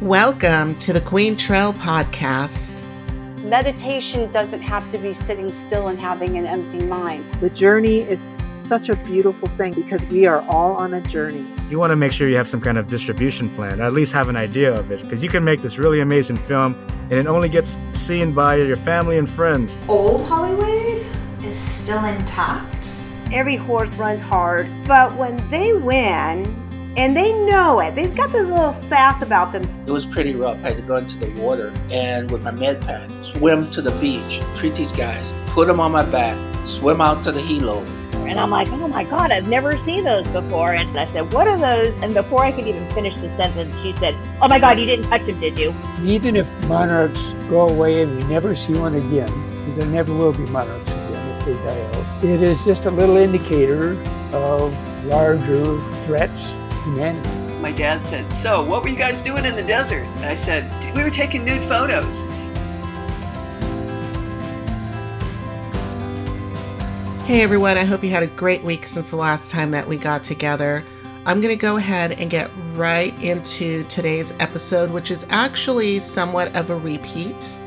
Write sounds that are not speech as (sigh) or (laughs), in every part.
Welcome to the Queen Trail Podcast. Meditation doesn't have to be sitting still and having an empty mind. The journey is such a beautiful thing because we are all on a journey. You want to make sure you have some kind of distribution plan, or at least have an idea of it, because you can make this really amazing film and it only gets seen by your family and friends. Old Hollywood is still intact. Every horse runs hard, but when they win, and they know it. They've got this little sass about them. It was pretty rough. I had to go into the water and with my med pad, swim to the beach, treat these guys, put them on my back, swim out to the helo. And I'm like, oh my God, I've never seen those before. And I said, what are those? And before I could even finish the sentence, she said, oh my God, you didn't touch them, did you? Even if monarchs go away and we never see one again, because there never will be monarchs again if they die out, it is just a little indicator of larger threats humanity. My dad said, So, what were you guys doing in the desert? And I said, We were taking nude photos. Hey everyone, I hope you had a great week since the last time that we got together. I'm going to go ahead and get right into today's episode, which is actually somewhat of a repeat.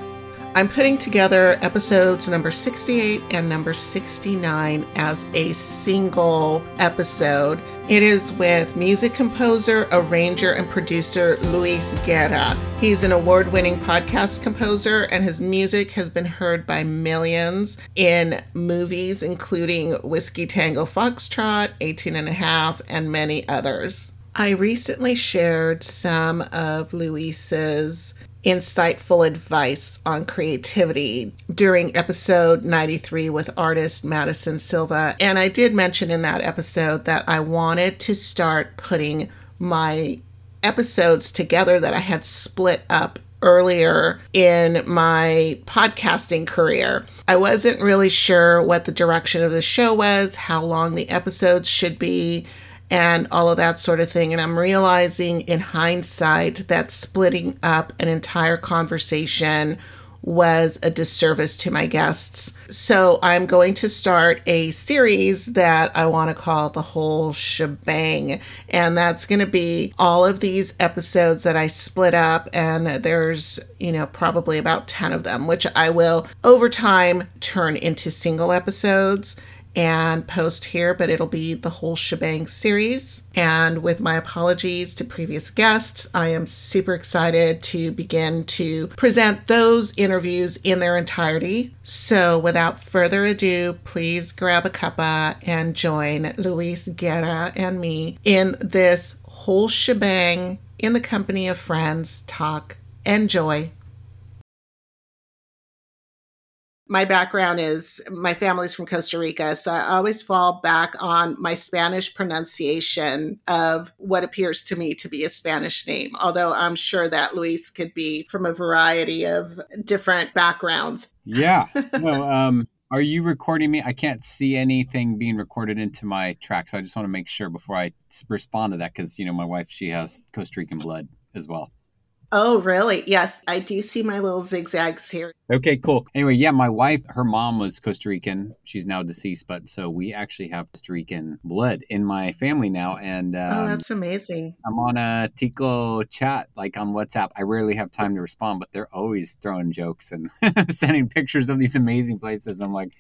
I'm putting together episodes number 68 and number 69 as a single episode. It is with music composer, arranger, and producer Luis Guerra. He's an award winning podcast composer, and his music has been heard by millions in movies, including Whiskey Tango Foxtrot, 18 and a half, and many others. I recently shared some of Luis's insightful advice on creativity during episode 93 with artist Madison Silva. And I did mention in that episode that I wanted to start putting my episodes together that I had split up earlier in my podcasting career. I wasn't really sure what the direction of the show was, how long the episodes should be and all of that sort of thing. And I'm realizing in hindsight that splitting up an entire conversation was a disservice to my guests. So I'm going to start a series that I want to call the whole shebang. And that's going to be all of these episodes that I split up. And there's, you know, probably about 10 of them, which I will over time turn into single episodes and post here, but it'll be the whole shebang series. And with my apologies to previous guests, I am super excited to begin to present those interviews in their entirety. So without further ado, please grab a cuppa and join Luis Guerra and me in this whole shebang in the company of friends. Talk. Enjoy my background is my family's from Costa Rica, so I always fall back on my Spanish pronunciation of what appears to me to be a Spanish name, although I'm sure that Luis could be from a variety of different backgrounds. Yeah. (laughs) Well, um, are you recording me? I can't see anything being recorded into my track, so I just want to make sure before I respond to that because, you know, my wife, she has Costa Rican blood as well. Oh, really? Yes, I do see my little zigzags here. Okay, cool. Anyway, yeah, my wife, her mom was Costa Rican. She's now deceased, but so we actually have Costa Rican blood in my family now. And oh, um, oh, that's amazing. I'm on a Tico chat, like on WhatsApp. I rarely have time to respond, but they're always throwing jokes and (laughs) sending pictures of these amazing places. I'm like,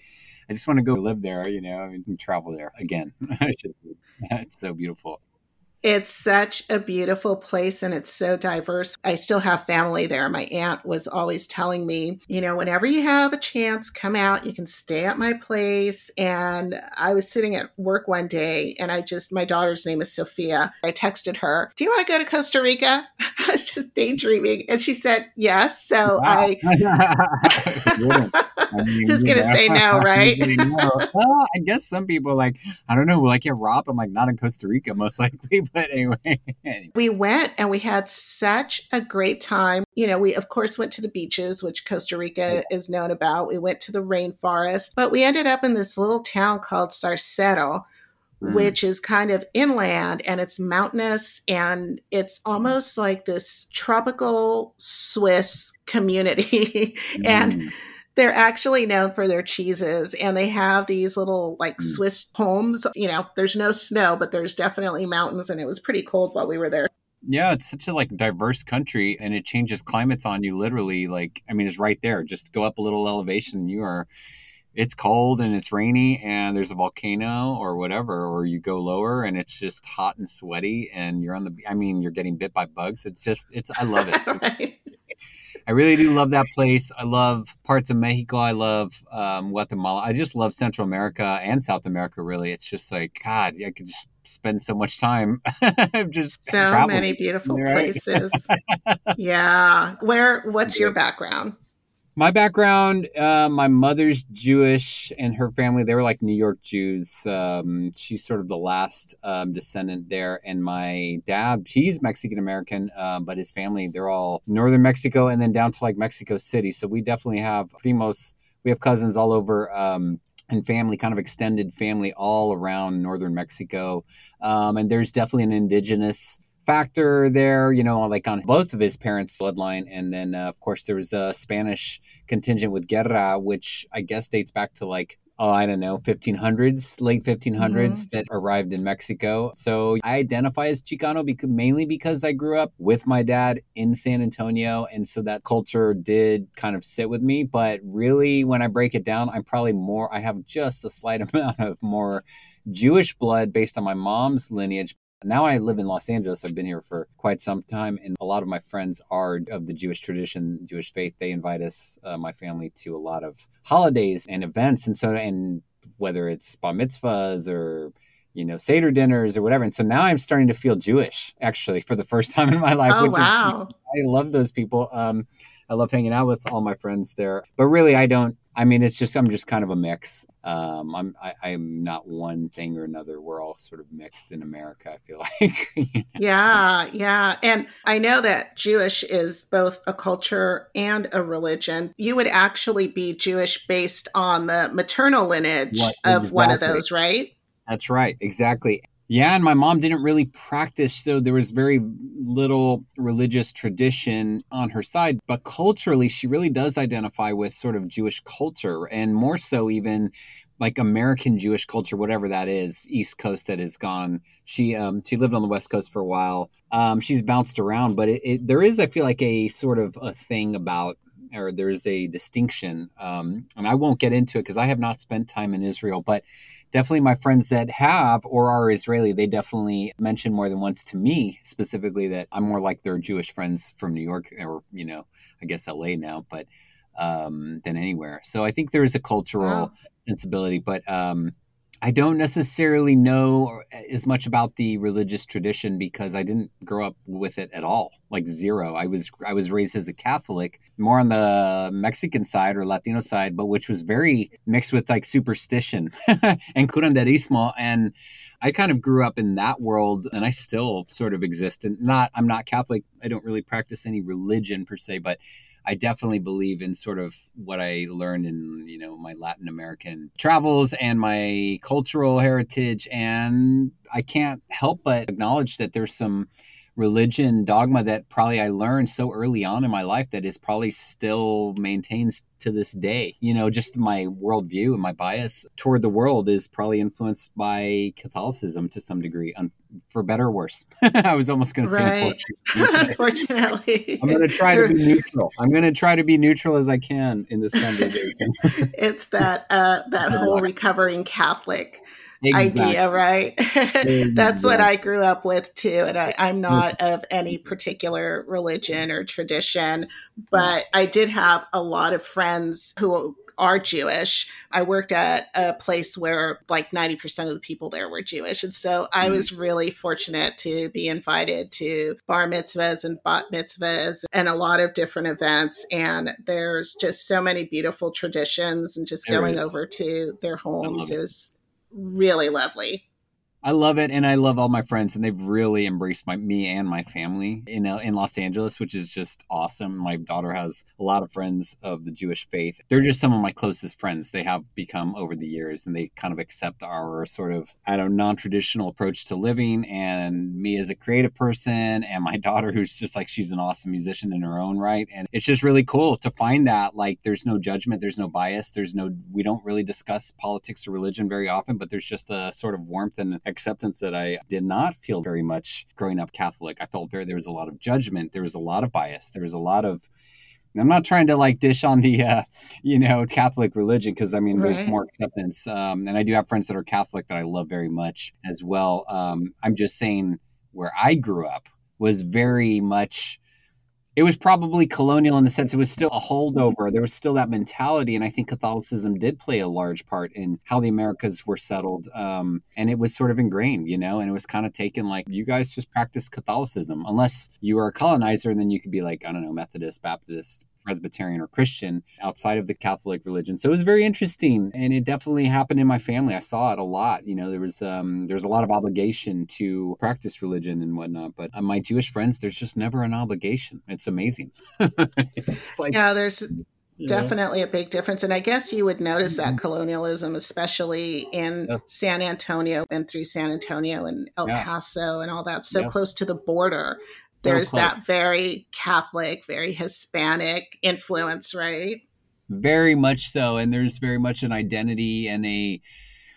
I just want to go live there, you know, I mean, travel there again. (laughs) (laughs) it's so beautiful. It's such a beautiful place and it's so diverse. I still have family there. My aunt was always telling me, you know, whenever you have a chance, come out. You can stay at my place. And I was sitting at work one day and I just, my daughter's name is Sophia. I texted her, Do you want to go to Costa Rica? (laughs) I was just daydreaming. And she said, Yes. So wow. I. (laughs) (laughs) Who's going to say no, right? well, I guess some people like, I don't know, will I get robbed? I'm like, not in Costa Rica, most likely but (laughs) anyway. we went and we had such a great time. You know, we of course went to the beaches, which Costa Rica yeah. is known about. We went to the rainforest, but we ended up in this little town called Zarcero. Mm. Which is kind of inland and it's mountainous and it's almost like this tropical Swiss community. (laughs) Mm. and they're actually known for their cheeses and they have these little like mm. Swiss homes. You know, there's no snow, but there's definitely mountains and it was pretty cold while we were there. Yeah, it's such a like diverse country and it changes climates on you literally like I mean it's right there. Just go up a little elevation and you are it's cold and it's rainy and there's a volcano or whatever or you go lower and it's just hot and sweaty and you're on the I mean you're getting bit by bugs. It's just it's I love it. (laughs) right. I really do love that place. I love parts of Mexico. I love um, Guatemala. I just love Central America and South America. Really, it's just like God. I could just spend so much time (laughs) just So traveling. many beautiful Right? places. (laughs) yeah. Where what's your background? My background, uh, my mother's Jewish, and her family, they were like New York Jews. Um, she's sort of the last um, descendant there. And my dad, he's Mexican American, uh, but his family, they're all northern Mexico and then down to like Mexico City. So we definitely have primos, we have cousins all over. Um, and family, kind of extended family, all around northern Mexico, um, and there's definitely an indigenous factor there, you know, like on both of his parents' bloodline. And then, uh, of course, there was a Spanish contingent with Guerra, which I guess dates back to like, oh, I don't know, 1500s, late 1500s that arrived in Mexico. So I identify as Chicano because, mainly because I grew up with my dad in San Antonio. And so that culture did kind of sit with me. But really, when I break it down, I'm probably more, I have just a slight (laughs) amount of more Jewish blood based on my mom's lineage. Now I live in Los Angeles. I've been here for quite some time, and a lot of my friends are of the Jewish tradition, Jewish faith. They invite us, uh, my family, to a lot of holidays and events, and so and whether it's bar mitzvahs or you know seder dinners or whatever. And so now I'm starting to feel Jewish actually for the first (laughs) time in my life. Oh which is wow. I love those people. Um, I love hanging out with all my friends there. But really, I don't. I mean, it's just I'm just kind of a mix. Um, I'm I, I'm not one thing or another. We're all sort of mixed in America. I feel (laughs) like. You know? Yeah, yeah. And I know that Jewish is both a culture and a religion. You would actually be Jewish based on the maternal lineage What- of one of those, right? That's right, exactly. Yeah, and my mom didn't really practice, so there was very little religious tradition on her side. But culturally, she really does identify with sort of Jewish culture, and more so even like American Jewish culture, whatever that is, East Coast that has gone. She um she lived on the West Coast for a while. Um, she's bounced around, but it, it there is, I feel like, a sort of a thing about or there's a distinction, um, and I won't get into it because I have not spent time in Israel, but definitely my friends that have or are Israeli, they definitely mention more than once to me specifically that I'm more like their Jewish friends from New York or, you know, I guess LA now, but um, than anywhere. So I think there is a cultural Wow. sensibility, but um, I don't necessarily know as much about the religious tradition because I didn't grow up with it at all, like zero. I was I was raised as a Catholic, more on the Mexican side or Latino side, but which was very mixed with like superstition (laughs) and curanderismo and I kind of grew up in that world and I still sort of exist and not I'm not Catholic. I don't really practice any religion per se, but I definitely believe in sort of what I learned in, you know, my Latin American travels and my cultural heritage and I can't help but acknowledge that there's some religion dogma that probably I learned so early on in my life that is probably still maintains to this day. You know, just my worldview and my bias toward the world is probably influenced by Catholicism to some degree, un- for better or worse. (laughs) I was almost going to say, Right. Unfortunately. (laughs) I'm going to try to be neutral. I'm going to try to be neutral as I can in this conversation. (laughs) it's that uh that whole recovering Catholic Exactly. idea, right? (laughs) That's what I grew up with too. And I, I'm not of any particular religion or tradition, but I did have a lot of friends who are Jewish. I worked at a place where like 90% of the people there were Jewish. And so I Mhm. was really fortunate to be invited to bar mitzvahs and bat mitzvahs and a lot of different events. And there's just so many beautiful traditions and just There going is. over to their homes. it. It was really lovely. I love it, and I love all my friends, and they've really embraced my me and my family in in Los Angeles, which is just awesome. My daughter has a lot of friends of the Jewish faith. They're just some of my closest friends. They have become over the years, and they kind of accept our sort of I don't non traditional approach to living, and me as a creative person, and my (laughs) daughter who's just like she's an awesome musician in her own right, and it's just really cool to find that like there's no judgment, there's no bias, there's no we don't really discuss politics or religion very often, but there's just a sort of warmth and acceptance that I did not feel very much growing up Catholic. I felt very there was a lot of judgment, there was a lot of bias, there was a lot of I'm not trying to like dish on the, uh, you know, Catholic religion because I mean, right. there's more acceptance. Um, and I do have friends that are Catholic that I love very much as well. Um, I'm just saying where I grew up was very much it was probably colonial in the sense it was still a holdover. There was still that mentality, and I think Catholicism did play a large part in how the Americas were settled. Um, and it was sort of ingrained, you know, and it was kind of taken like you guys just practice Catholicism, unless you are a colonizer, and then you could be like I don't know Methodist, Baptist, Presbyterian or Christian outside of the Catholic religion. So it was very interesting, and it definitely happened in my family. I saw it a lot. You know, there was um, there was a lot of obligation to practice religion and whatnot. But uh, my Jewish friends, there's just never an obligation. It's amazing. (laughs) it's like, yeah, there's definitely a big difference and i guess you would notice that mm-hmm. colonialism especially in yeah. san antonio and through san antonio and el yeah. paso and all that so yeah. close to the border so there's close. that very catholic very hispanic influence right very much so and there's very much an identity and a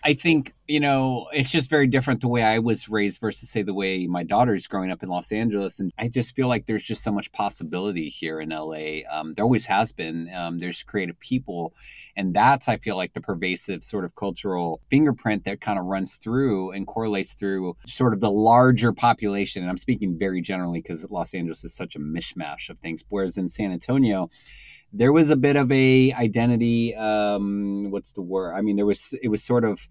I think, you know, it's just very different the way I was raised versus, say, the way my daughter's growing up in Los Angeles. And I just feel like there's just so much possibility here in LA. Um, there always has been. Um, there's creative people. And that's, I feel like, the pervasive sort of cultural fingerprint that kind of runs through and correlates through sort of the larger population. And I'm speaking very generally because Los Angeles is such a mishmash of things. Whereas in San Antonio, there was a bit of a identity um what's the word? I mean there was it was sort of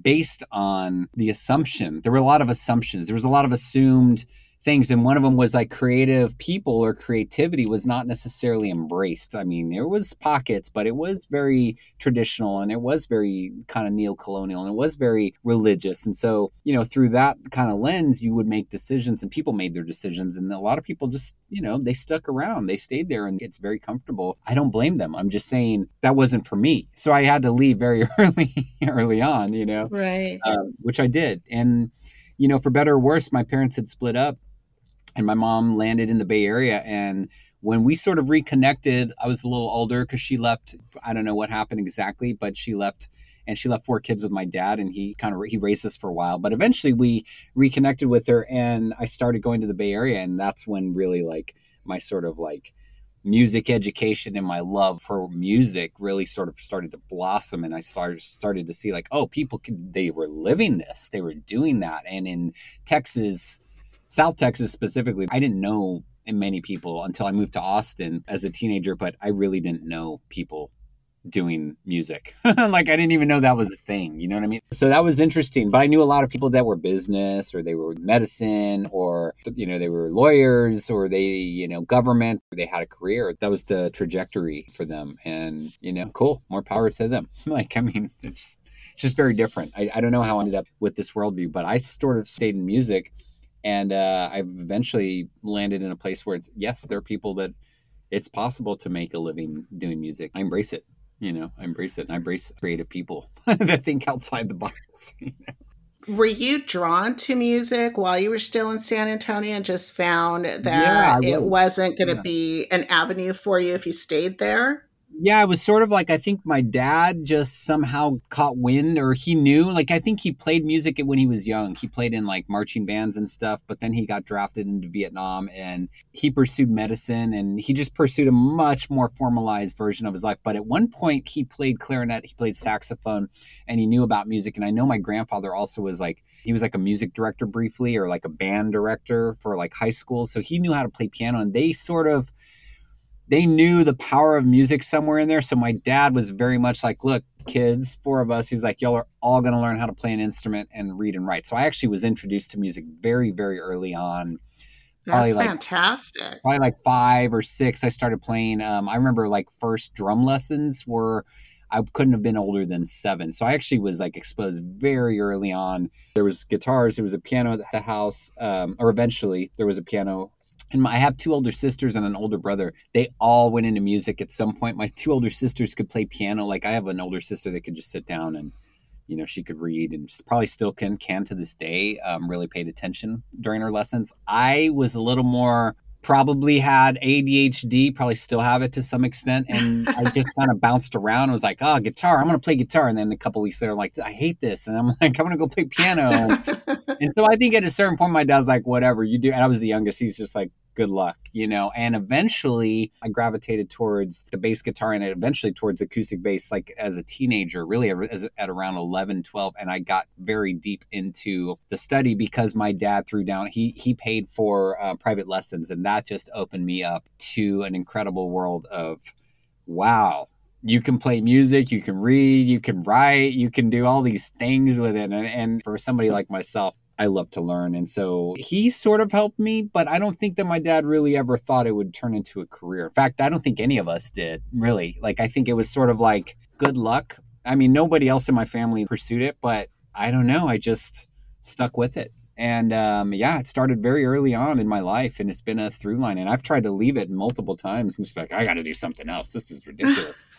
based on the assumption. There were a lot of assumptions. There was a lot of assumed things and one of them was like creative people or creativity was not necessarily embraced. I mean there was pockets but it was very traditional and it was very kind of neo-colonial and it was very religious. And so you know through that kind of lens you would make decisions and people made their decisions and a lot of people just you know they stuck around. They stayed there and it's very comfortable. I don't blame them. I'm just saying that wasn't for me. So i had to leave very (laughs) early early on you know? Right. Um, which i did. And you know for better or worse my parents had split up and my mom landed in the Bay Area. And when we sort of reconnected, I was a little older because she left. I don't know what happened exactly, but she left and she left four kids with my dad and he kind of he raised us for a while but eventually we reconnected with her and i started going to the bay area and that's when really like my sort of like music education and my love for music really sort of started to blossom and i started started to see like oh people could they were living this they were doing that and in texas South Texas specifically, I didn't know many people until I moved to Austin as a teenager, but I really didn't know people doing music. (laughs) like I didn't even know that was a thing, you know what I mean? So that was interesting, but I knew a lot of people that were business or they were medicine or you know they were lawyers or they, you know, government, they had a career. That was the trajectory for them and, you know, cool, more power to them. (laughs) like I mean, it's it's just very different. I, I don't know how I ended up with this worldview, but I sort of stayed in music and uh, I've eventually landed in a place where it's yes, there are people that it's possible to make a living doing music. I embrace it, you know, I embrace it, and I embrace creative people (laughs) that think outside the box. (laughs) You know? Were you drawn to music while you were still in San Antonio and just found that yeah, it wasn't going to yeah. be an avenue for you if you stayed there? Yeah, it was sort of like I think my dad just somehow caught wind or he knew. Like I think he played music when he was young. He played in like marching bands and stuff, but then he got drafted into Vietnam and he pursued medicine and he just pursued a much more formalized version of his life. But at one point he played clarinet, he played saxophone, and he knew about music. And I know my grandfather also was like he was like a music director briefly or like a band director for like high school. So he knew how to play piano and they sort of they knew the power of music somewhere in there. So my dad was very much like, look, kids, four of us, he's like, y'all are all going to learn how to play an instrument and read and write. So I actually was introduced to music very, very early on. That's like, fantastic. Probably like five or six, I started playing. Um, I remember like first drum lessons were, I couldn't have been older than seven. So I actually was like exposed very early on. There was guitars, there was a piano at the house, um, or eventually there was a piano and I have two older sisters and an older brother. They all went into music at some point. My two older sisters could play piano. Like I have an older sister that could just sit down and, you know, she could read and probably still can can to this day. Um, really paid attention during her lessons. I was a little more probably had ADHD, probably still have it to some extent. And I just (laughs) kind of bounced around. I was like, oh, guitar, I'm going to play guitar. And then a couple weeks later, I'm like, I hate this. And I'm (laughs) like, I'm going to go play piano. (laughs) and so I think at a certain point, my dad's like, whatever you do. And I was the youngest. He's just like, good luck, you know. And eventually I gravitated towards the bass guitar and eventually towards acoustic bass like as a teenager, really at around 11, 12 and I got very deep into the study because my dad threw down he he paid for uh, private lessons and that just opened me up to an incredible world of wow, you can play music, you can read, you can write, you can do all these things with it. And, and, for somebody like myself, I love to learn. And so he sort of helped me, but I don't think that my dad really ever thought it would turn into a career. In fact, I don't think any of us did, really. Like, I think it was sort of like good luck. I mean, nobody else in my family pursued it, but I don't know. I just stuck with it. And um, yeah, it started very early on in my life, and it's been a through line. And I've tried to leave it multiple times. I'm just like, I got to do something else. This is ridiculous. (laughs)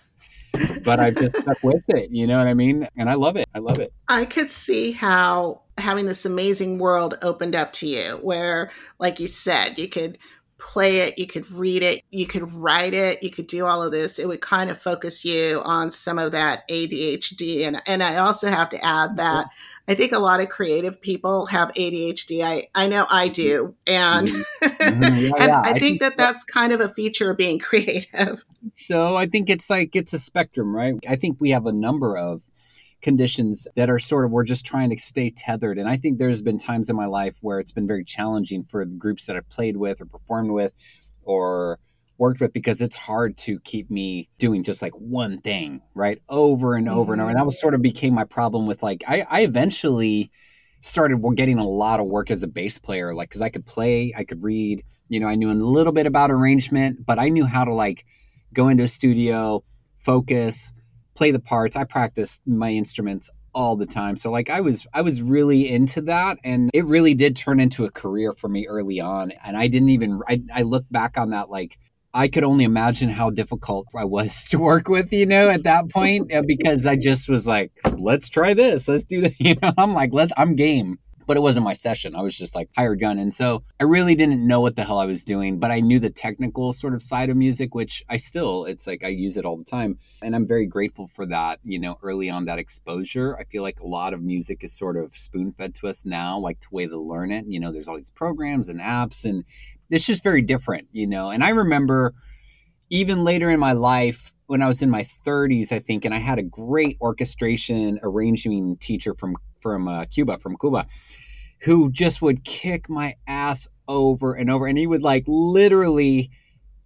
but I've just stuck with it. You know what I mean? And I love it. I love it. I could see how having this amazing world opened up to you, where, like you said, you could play it, you could read it, you could write it, you could do all of this. It would kind of focus you on some of that ADHD. And and I also have to add that I think a lot of creative people have ADHD. I, I know I do. And, mm-hmm. (laughs) mm-hmm. Yeah, and yeah. I, I, think, think that that's kind of a feature of being (laughs) creative. So I think it's like it's a spectrum, right? I think we have a number of conditions that are sort of we're just trying to stay tethered and i think there's been times in my life where it's been very challenging for the groups that i've played with or performed with or worked with because it's hard to keep me doing just like one thing right over and over and over and that was mm-hmm. sort of became my problem with like i, I eventually started getting a lot of work as a bass player like because i could play i could read you know i knew a little bit about arrangement but i knew how to like go into a studio focus play the parts. I practiced my instruments all the time. So like I was I was really into that and it really did turn into a career for me early on and I didn't even I, I look back on that like I could only imagine how difficult I was (laughs) to work with, you know, at that point uh, because I just was like, let's try this. Let's do that. (laughs) You know, I'm like, let's I'm game but it wasn't my session. I was just like hired gun. And so I really didn't know what the hell I was doing, but I knew the technical sort of side of music, which I still, it's like I use it all the time. And I'm very grateful for that, you know, early on that exposure. I feel like a lot of music is sort of spoon fed to us now, like the way to learn it. You know, there's all these programs and apps, and it's just very different, you know. And I remember even later in my life, when I was in my 30s, I think, and I had a great orchestration arranging teacher from from uh, Cuba, from Cuba, who just would kick my ass over and over. And he would like literally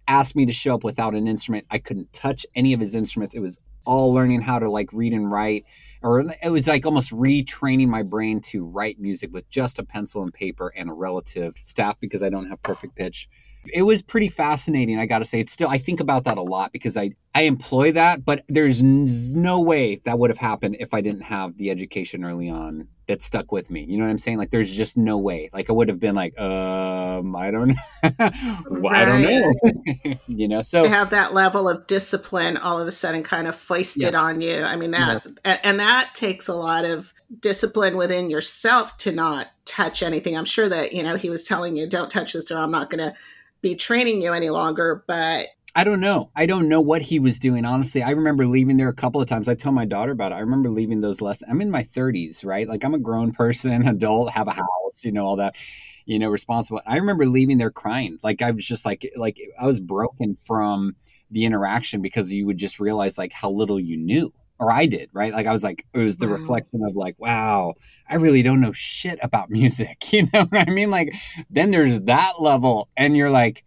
ask me to show up without an instrument. I couldn't touch any of his instruments. It was all learning how to like read and write. Or it was like almost retraining my brain to write music with just a pencil and paper and a relative staff because I don't have perfect pitch it was pretty fascinating. I got to say, it's still, I think about that a lot because I, I employ that, but there's no way that would have happened if I didn't have the education early on that stuck with me. You know what I'm saying? Like, there's just no way. Like, I would have been like, um, I don't know. (laughs) well, I don't know. (laughs) you know, so to have that level of discipline all of a sudden kind of foisted yeah. on you. I mean, that, yeah. and that takes a lot of discipline within yourself to not touch anything. I'm sure that, you know, he was telling you, don't touch this or I'm not going to be training you any longer, but I don't know. I don't know what he was doing. Honestly, I remember leaving there a couple of times. I tell my daughter about it. I remember leaving those lessons. I'm in my 30s, right? Like I'm a grown (laughs) person, adult, have a house, you know, all that, you know, responsible. I remember leaving there crying. Like I was just like, like I was broken from the interaction because you would just realize like how little you knew or I did, right? Like I was like, it was the wow. reflection of like, wow, I really don't know shit about (laughs) music. (laughs) You know what I mean? Like then there's that level and you're like,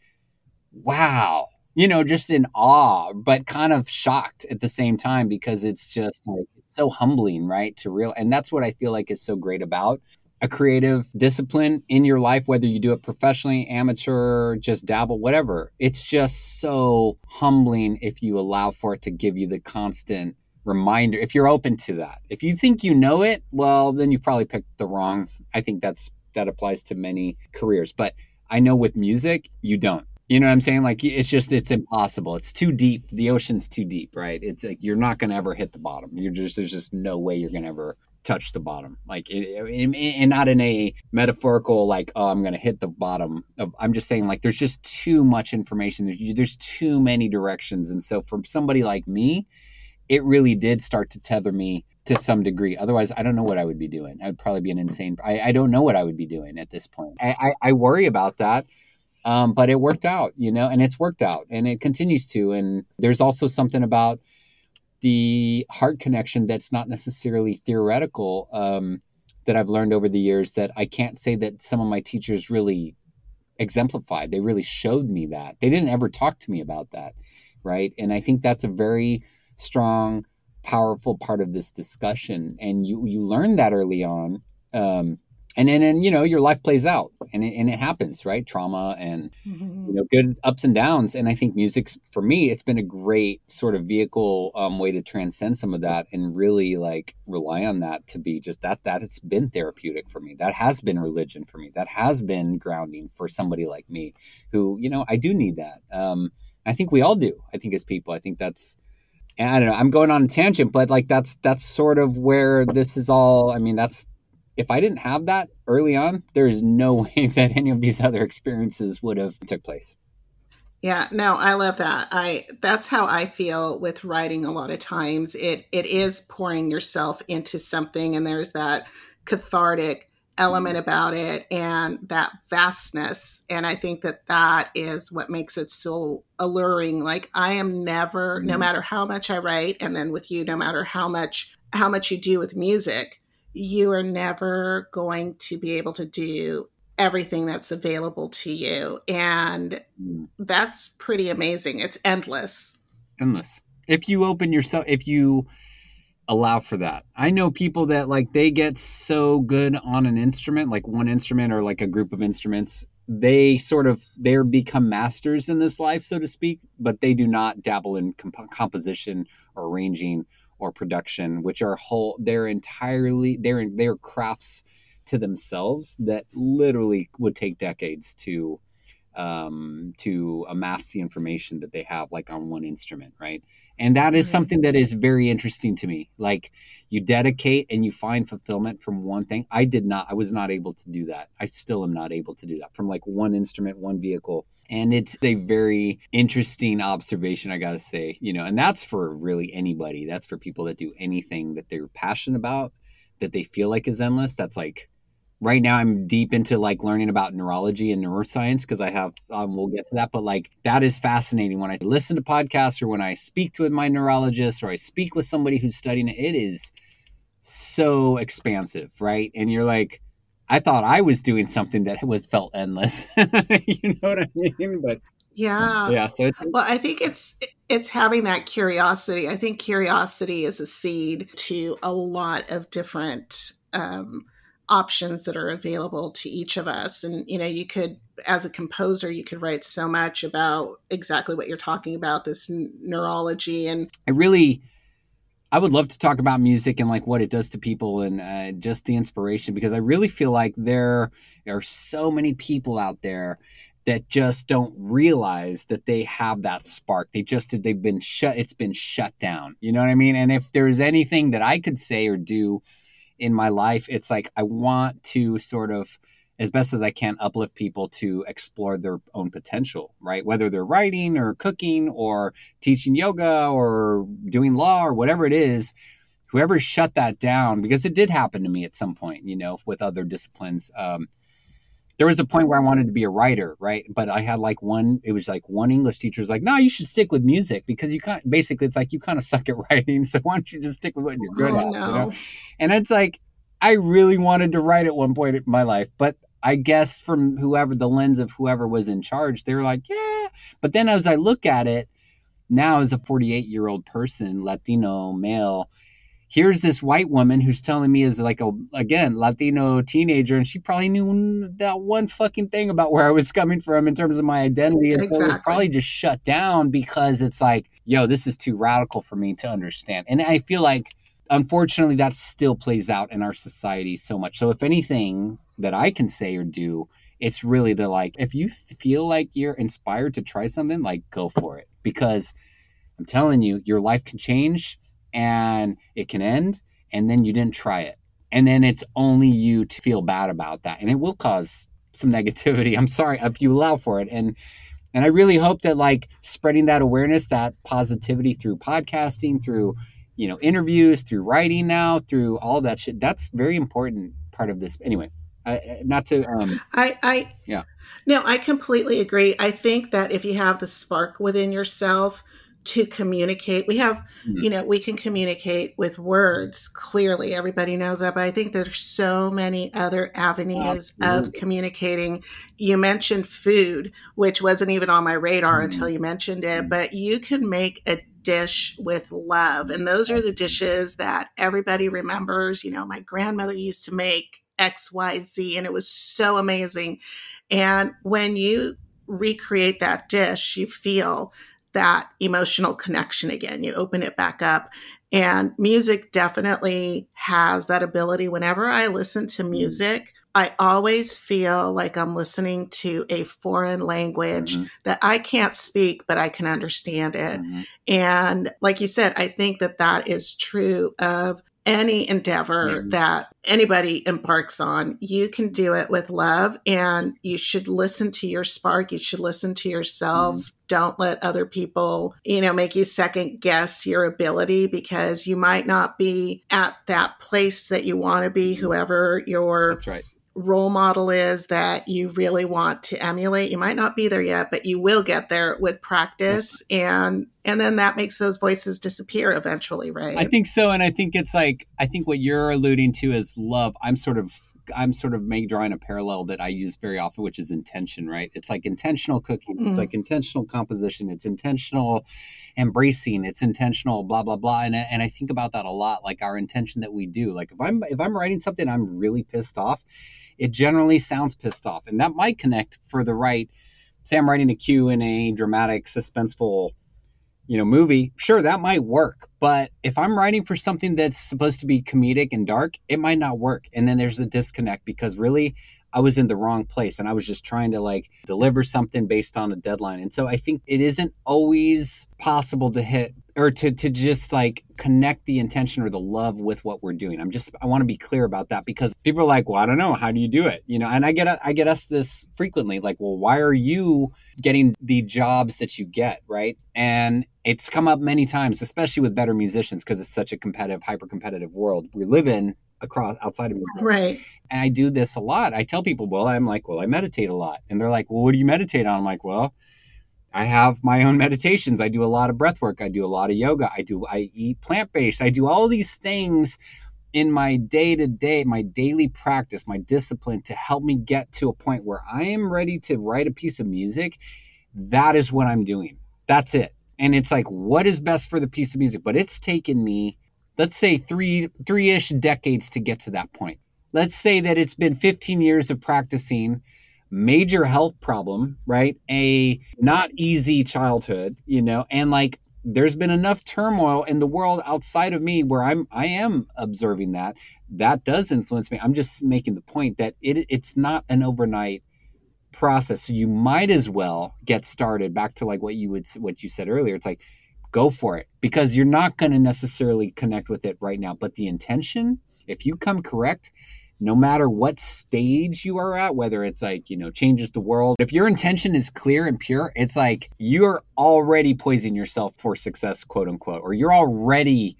wow, you know, just in awe, but kind of shocked at the same time because it's just like it's so humbling, right? To real and that's what I feel like is so great about a creative discipline in your life, whether you do it professionally, amateur, just dabble, whatever. It's just so humbling if you allow for it to give you the constant reminder if you're open to that. If you think you know it well then you probably picked the wrong i think that's that applies to many careers but i know with music you don't. You know what i'm saying? Like it's just it's impossible. It's too deep. The ocean's too deep right? It's like you're not going to ever hit the bottom. You're just there's just no way you're going to ever touch the bottom. Like and not in a metaphorical like oh i'm gonna hit the bottom of, i'm just saying like there's just too much information. There's, there's too many directions. And so from somebody like me it really did start to tether me to some degree otherwise i don't know what i would be doing i would probably be an insane i, I don't know what i would be doing at this point i, I, I worry about that um, but it worked out you know and it's worked out and it continues to and there's also something about the heart connection that's not necessarily theoretical um, that I've learned over the years that I can't say that some of my teachers really exemplified. They really showed me that. They didn't ever talk to me about that, right? And I think that's a very strong, powerful part of this discussion. And you you learn that early on. Um, and then and you know your life plays out and it, and it happens right trauma and mm-hmm. you know good ups and downs and i think music for me it's been a great sort of vehicle um, way to transcend some of that and really like rely on that to be just that that it's been therapeutic for me that has been religion for me that has been grounding for somebody like me who you know i do need that um, i think we all do i think as people i think that's I don't know. I'm going on a tangent, but like that's that's sort of where this is all. I mean, that's if I didn't have that early on, there is no (laughs) way that any of these other experiences would have took place. Yeah, no, I love that. I that's how I feel with writing a lot of times. It it is pouring yourself into something and there's that cathartic element about it and that vastness and I think that that is what makes it so alluring. Like I am never mm-hmm. no matter how much I write and then with you no matter how much how much you do with music, you are never going to be able to do everything that's available to you. And mm. that's pretty amazing. It's endless. Endless. If you open yourself, if you allow for that. I know people that like they get so good on an instrument, like one instrument or like a group of instruments, they sort of they're become masters in this life, so to speak, but they do not dabble in comp- composition or arranging or production, which are whole. They're entirely they're they're crafts to themselves that literally would take decades to um, to amass the information that they have like on one instrument, right? And that is mm-hmm. something that is very interesting to me. Like you dedicate and you find fulfillment from one thing. I did not, I was not able to do that. I still am not able to do that from like one instrument, one vehicle. And it's a very interesting observation, I got to say, you know, and that's for really anybody. That's for people that do anything that they're passionate about, that they feel like is endless. That's like, right now i'm deep into like learning about neurology and neuroscience because i have um, we'll get to that but like that is fascinating. When i listen to podcasts or when i speak to my neurologist or i speak with somebody who's studying it it is so expansive right? And you're like i thought i was doing something that was felt endless. (laughs) You know what i mean? But yeah. yeah so well i think it's it's having that curiosity. I think curiosity is a seed to a lot of different um, options that are available to each of us and you know you could as a composer you could write so much about exactly what you're talking about this n- neurology and i really i would love to talk about music and like what it does to people and uh, just the inspiration because i really feel like there are so many people out there that just don't realize that they have that spark. They just they've been shut it's been shut down. You know what I mean? And if there's anything that I could say or do in my life, it's like I want to sort of as best as I can uplift people to explore their own potential, right? Whether they're writing or cooking or teaching yoga or doing law or whatever it is, whoever shut that down, because it did happen to me at some point, you know, with other disciplines. Um, there was a point where I wanted to be a writer, right? But I had like one, it was like one English teacher was like, no, you should stick with music because you can't, basically, it's like you kind of suck at (laughs) writing. So why don't you just stick with what you're good oh, at? No. You know? And it's like, I really wanted to write at one point in my life, but I guess from whoever the lens of whoever was in charge, they were like, yeah. But then as I look at it now as a 48 year old person, Latino male, here's this white woman who's telling me is like a again Latino teenager, and she probably knew that one fucking thing about where I was coming from in terms of my identity, and exactly. probably just shut down because it's like, yo, this is too radical for me to understand. And I feel like, unfortunately, that still plays out in our society so much. So if anything that I can say or do. It's really to like, if you feel like you're inspired to try something, like go for it. Because I'm telling you, your life can change and it can end and then you didn't try it. And then it's only you to feel bad about that and it will cause some (laughs) negativity. I'm sorry if you allow for it. And and i really hope that like spreading that awareness that positivity through podcasting through you know interviews through writing now through all that shit that's very important part of this. Anyway uh, not to um I, I, yeah. no, I completely agree. I think that if you have the spark within yourself to communicate, we have, Mhm. you know, we can communicate with words clearly. Everybody knows that, but I think there's so many other avenues of communicating. You mentioned food, which wasn't even on my radar Mhm. until you mentioned it, but you can make a dish with love. And those are the dishes that everybody remembers. You know, my grandmother used to make XYZ, and it was so amazing. And when you recreate that dish, you feel that emotional connection again. You open it back up. And music definitely has that ability. Whenever I listen to music, I always feel like I'm listening to a foreign language Mhm. that I can't speak, but I can understand it. Mhm. And like you said, I think that that is true of any endeavor that anybody embarks on. You can do it with love and you should listen to your spark. You should listen to yourself. Mm-hmm. Don't let other people, you know, make you second guess your ability because you might not be at that place that you want to be, mm-hmm. whoever your that's right role model is that you really want to emulate. You might not be there yet but you will get there with practice and and then that makes those voices disappear eventually right? I think so, and I think it's like I think what you're alluding to is love. I'm sort of I'm sort of make drawing a parallel that I use very often, which is intention. Right? It's like intentional cooking. It's Mhm. like intentional composition. It's intentional embracing. It's intentional blah blah blah. And I- and I think about that a lot. Like our intention that we do. Like if I'm if I'm writing something, I'm really pissed off. It generally sounds pissed off, and that might connect for the right. Say I'm writing a cue in a dramatic, suspenseful you know movie sure that might work. But if i'm writing for something that's supposed to be comedic and dark it might not work. And then there's a disconnect because really i was in the wrong place and i was just trying to like deliver something based on a deadline. And so i think it isn't always possible to hit or to, to just like connect the intention or the love with what we're doing. I'm just i want to be clear about that because people are like well i don't know. How do you do it? You know and i get i get asked this frequently like well why are you getting the jobs that you get? Right? And it's come up many times especially with better musicians because it's such a competitive hyper competitive world we live in across outside of music right and I do this a lot. I tell people, well, I'm like, well, I meditate a lot. And they're like, well, what do you meditate on? I'm like, well, I have my own (laughs) meditations. I do a lot of breath work. I do a lot of yoga. I do, I eat plant based. I do all these things in my day to day, my daily practice, my discipline to help me get to a point where I am ready to write a piece of music. That is what I'm doing. That's it. And it's like, what is best for the piece of music? But it's taken me, let's say three, three ish decades to get to that point. Let's say that it's been 15 years of practicing major health problem right? A not easy childhood you know and like there's been enough turmoil in the world outside of me where i'm i am observing that. That does influence me. I'm just making the point that it it's not an overnight process so you might as well get started back to like what you would what you said earlier it's like go for it because you're not going to necessarily connect with it right now but the intention if you come correct no matter what stage you are at, whether it's like, you know, changes the world, if your intention is clear and pure, it's like you're already poisoning yourself for success, quote unquote, or you're already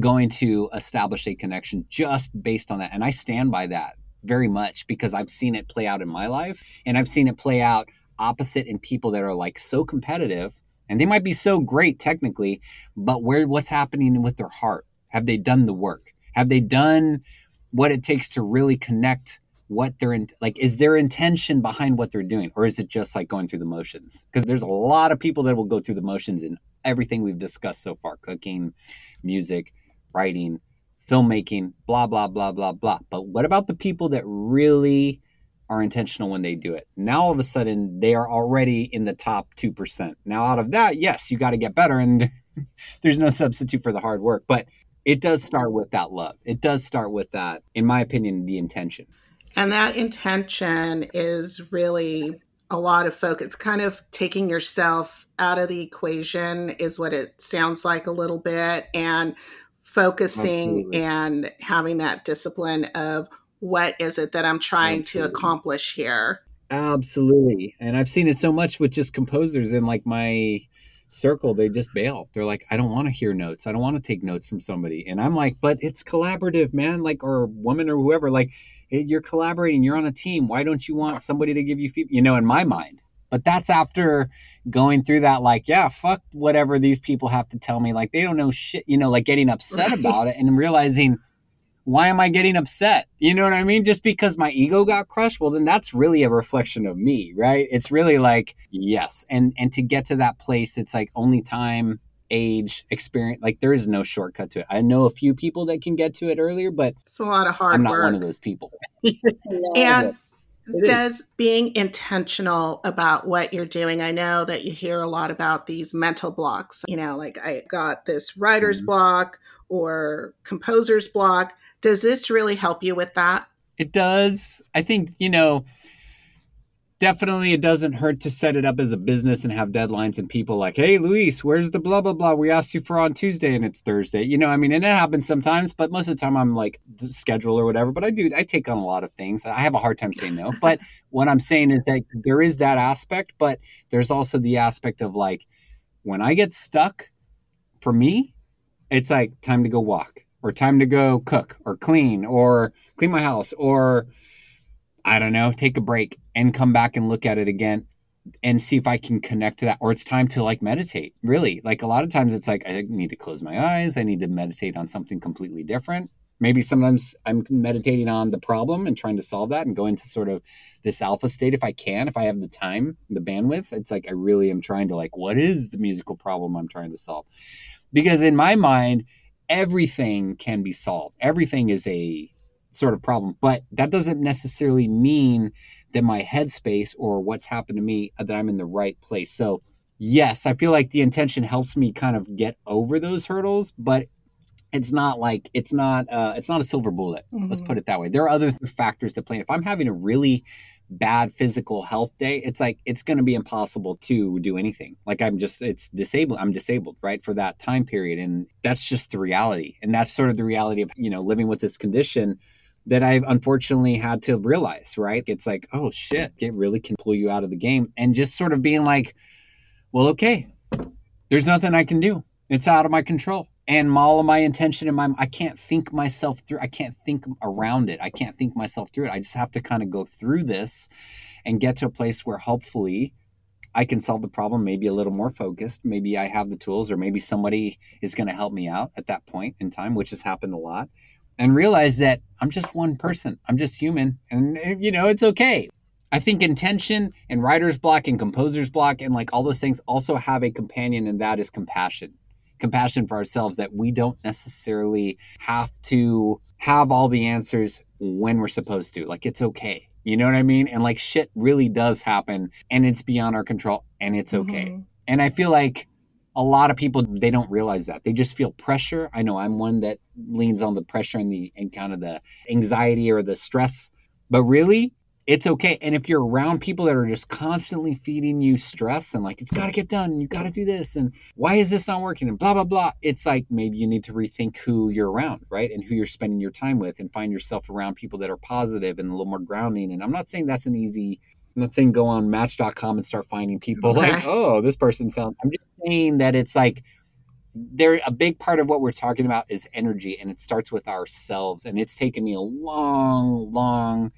going to establish a connection just based on that. And I stand by that very much because I've seen it play out in my life and I've seen it play out opposite in people that are like so competitive and they might be so great technically, but where what's happening with their heart? Have they done the work? Have they done what it takes to really connect what they're in like is their intention behind what they're doing or is it just like going through the motions because there's a lot of people that will go through the motions in everything we've discussed so far cooking music writing filmmaking blah blah blah blah blah but what about the people that really are intentional when they do it now all of a sudden they are already in the top 2% now out of that yes you got to get better and (laughs) there's no substitute for the hard work but it does start with that love. It does start with that, in my opinion, the intention. And that intention is really a lot of focus. Kind of taking yourself out of the equation is what it sounds like a little bit and focusing Absolutely. and having that discipline of what is it that I'm trying Absolutely. to accomplish here. Absolutely. And I've seen it so much with just composers in like my circle. They just bail. They're like, I don't want to hear notes. I don't want to take notes from somebody. And I'm like, but it's collaborative, man. Like, or woman or whoever, like eh, you're collaborating, you're on a team. Why don't you want somebody to give you feedback? You know, in my mind. But that's after going through that, like, yeah, fuck whatever these people have to tell me. Like, they don't know shit, you know, like getting upset Right. about it and realizing, why am I getting upset? You know what I mean? Just because my ego got crushed, well then that's really a reflection of me, right? It's really like yes. And and to get to that place, it's like only time, age, experience, like there is no shortcut to it. I know a few people that can get to it earlier, but It's a lot of hard I'm not work. one of those people. (laughs) It's of And it. It is. Does being intentional about what you're doing, I know that you hear a lot about these mental blocks. You know, like I got this writer's Mhm. block or composer's block. Does this really help you with that? It does. I think, you know, definitely it doesn't hurt to set it up as a business and have deadlines and people like, hey, Luis, where's the blah, blah, blah? We asked you for on Tuesday and it's Thursday. You know, I mean, and it happens sometimes, but most of the time I'm like schedule or whatever. But I do, I take on a lot of things. I have a hard time saying no. (laughs) But what I'm saying is that there is that aspect, but there's also the aspect of like, when I get stuck, for me, it's like time to go walk or time to go cook or clean or clean my house or I don't know, take a break and come back and look at it again and see if I can connect to that. Or it's time to like meditate. Really. Like a lot of times it's like I need to close my eyes. I need to meditate on something completely different. Maybe sometimes I'm meditating on the problem and trying to solve that and go into sort of this alpha state if I can, if I have the time, the bandwidth. It's like I really am trying to like, what is the musical problem I'm trying to solve? Because in my mind, everything can be solved. Everything is a sort of problem, but that doesn't necessarily mean that my headspace or what's happened to me that I'm in the right place. So, yes, I feel like the intention helps me kind of get over those hurdles, but it's not like it's not uh it's not a silver bullet. Let's Mhm. put it that way. There are other factors to play. If I'm having a really bad physical health day, it's like it's going to be impossible to do anything. Like I'm just it's disabled. I'm disabled, right, for that time period and that's just the reality. And that's sort of the reality of, you know, living with this condition that I've unfortunately had to realize, right? It's like, oh shit, it really can pull you out of the game and just sort of being like, well, okay, there's nothing I can do. It's out of my control. And all of my intention in my I can't think myself through I can't think around it. I can't think myself through it. I just have to kind of go through this and get to a place where hopefully I can solve the problem maybe a little more focused. Maybe I have the tools or maybe somebody is going to help me out at that point in time, which has happened a lot. And realize that I'm just one person. I'm just human and you know, it's okay. I think intention and writer's block and composer's block and like all those things also have a companion, and that is compassion. Compassion for ourselves that we don't necessarily have to have all the answers when we're supposed to. Like it's okay. You know what I mean? And like shit really does happen and it's beyond our control and it's okay. Mhm. And I feel like a lot of people they don't realize that. They just feel pressure. I know I'm one that leans on the pressure and the and kind of the anxiety or the stress. But really, it's okay. And if you're around people that are just constantly feeding you stress and like it's got to get done, you got to do this and why is this not working and blah blah blah, it's like maybe you need to rethink who you're around, right? And who you're spending your time with and find yourself around people that are positive and a little more grounding. And I'm not saying that's an easy I'm not saying go on match.com and start finding people like, oh, this person sounds. I'm just saying that it's like there a big part of what we're talking about is energy and it starts with ourselves. And it's taken me a long, long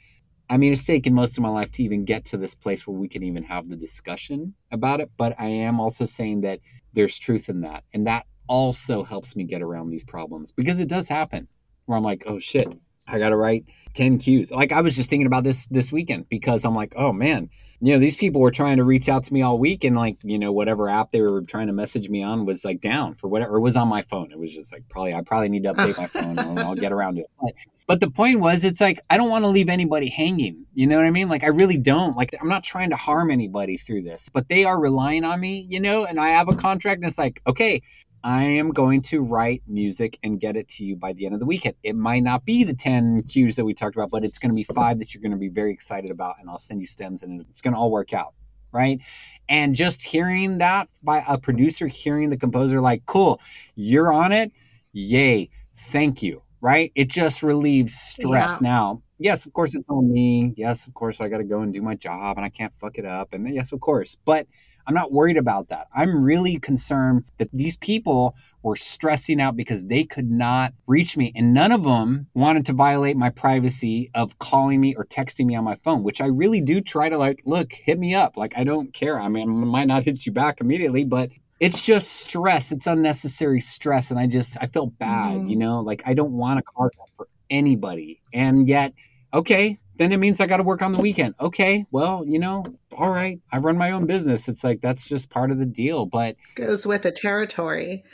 I mean, it's taken most of my life to even get to this place where we can even have the discussion about it. But I am also saying that there's truth in that. And that also helps me get around these problems because it does happen where I'm like, oh shit, I got to write 10 cues. Like I was just thinking about this this weekend because I'm like, oh man, you know, these people were trying to reach out to me all week and like, you know, whatever app they were trying to message me on was like down for whatever, it was on my phone. It was just like, probably, I probably need to (laughs) update my phone and I'll get around to it. But, but the point was, it's like, I don't want to leave anybody hanging. You know what I mean? Like, I really don't. Like, I'm not trying to harm anybody through this, but they are relying on me, you know, and I have a contract and it's like, okay, I am going to write music and get it to you by the end of the weekend. It might not be the 10 cues that we talked about, but it's going to be five that you're going to be very excited about. And I'll send you stems and it's going to all work out. Right. And just hearing that by a producer, hearing the composer, like, cool, you're on it. yay, thank you, right? It just relieves stress. Yeah. Now, yes, of course, it's on me. Yes, of course, I got to go and do my job and I can't fuck it up. And yes, of course, but I'm not worried about that. I'm really concerned that these people were stressing out because they could not reach me. And none of them wanted to violate my privacy of calling me or texting me on my phone, which I really do try to like, look, hit me up. Like, I don't care. I mean, I might not hit you back immediately, but it's just stress. It's unnecessary stress. And I just, I feel bad, Mhm. you know, like I don't want to cause that for anybody. And yet, okay, then it means I got to work on the weekend. Okay, well, you know, all right, I run my own business. It's like that's just part of the deal. But goes with the territory.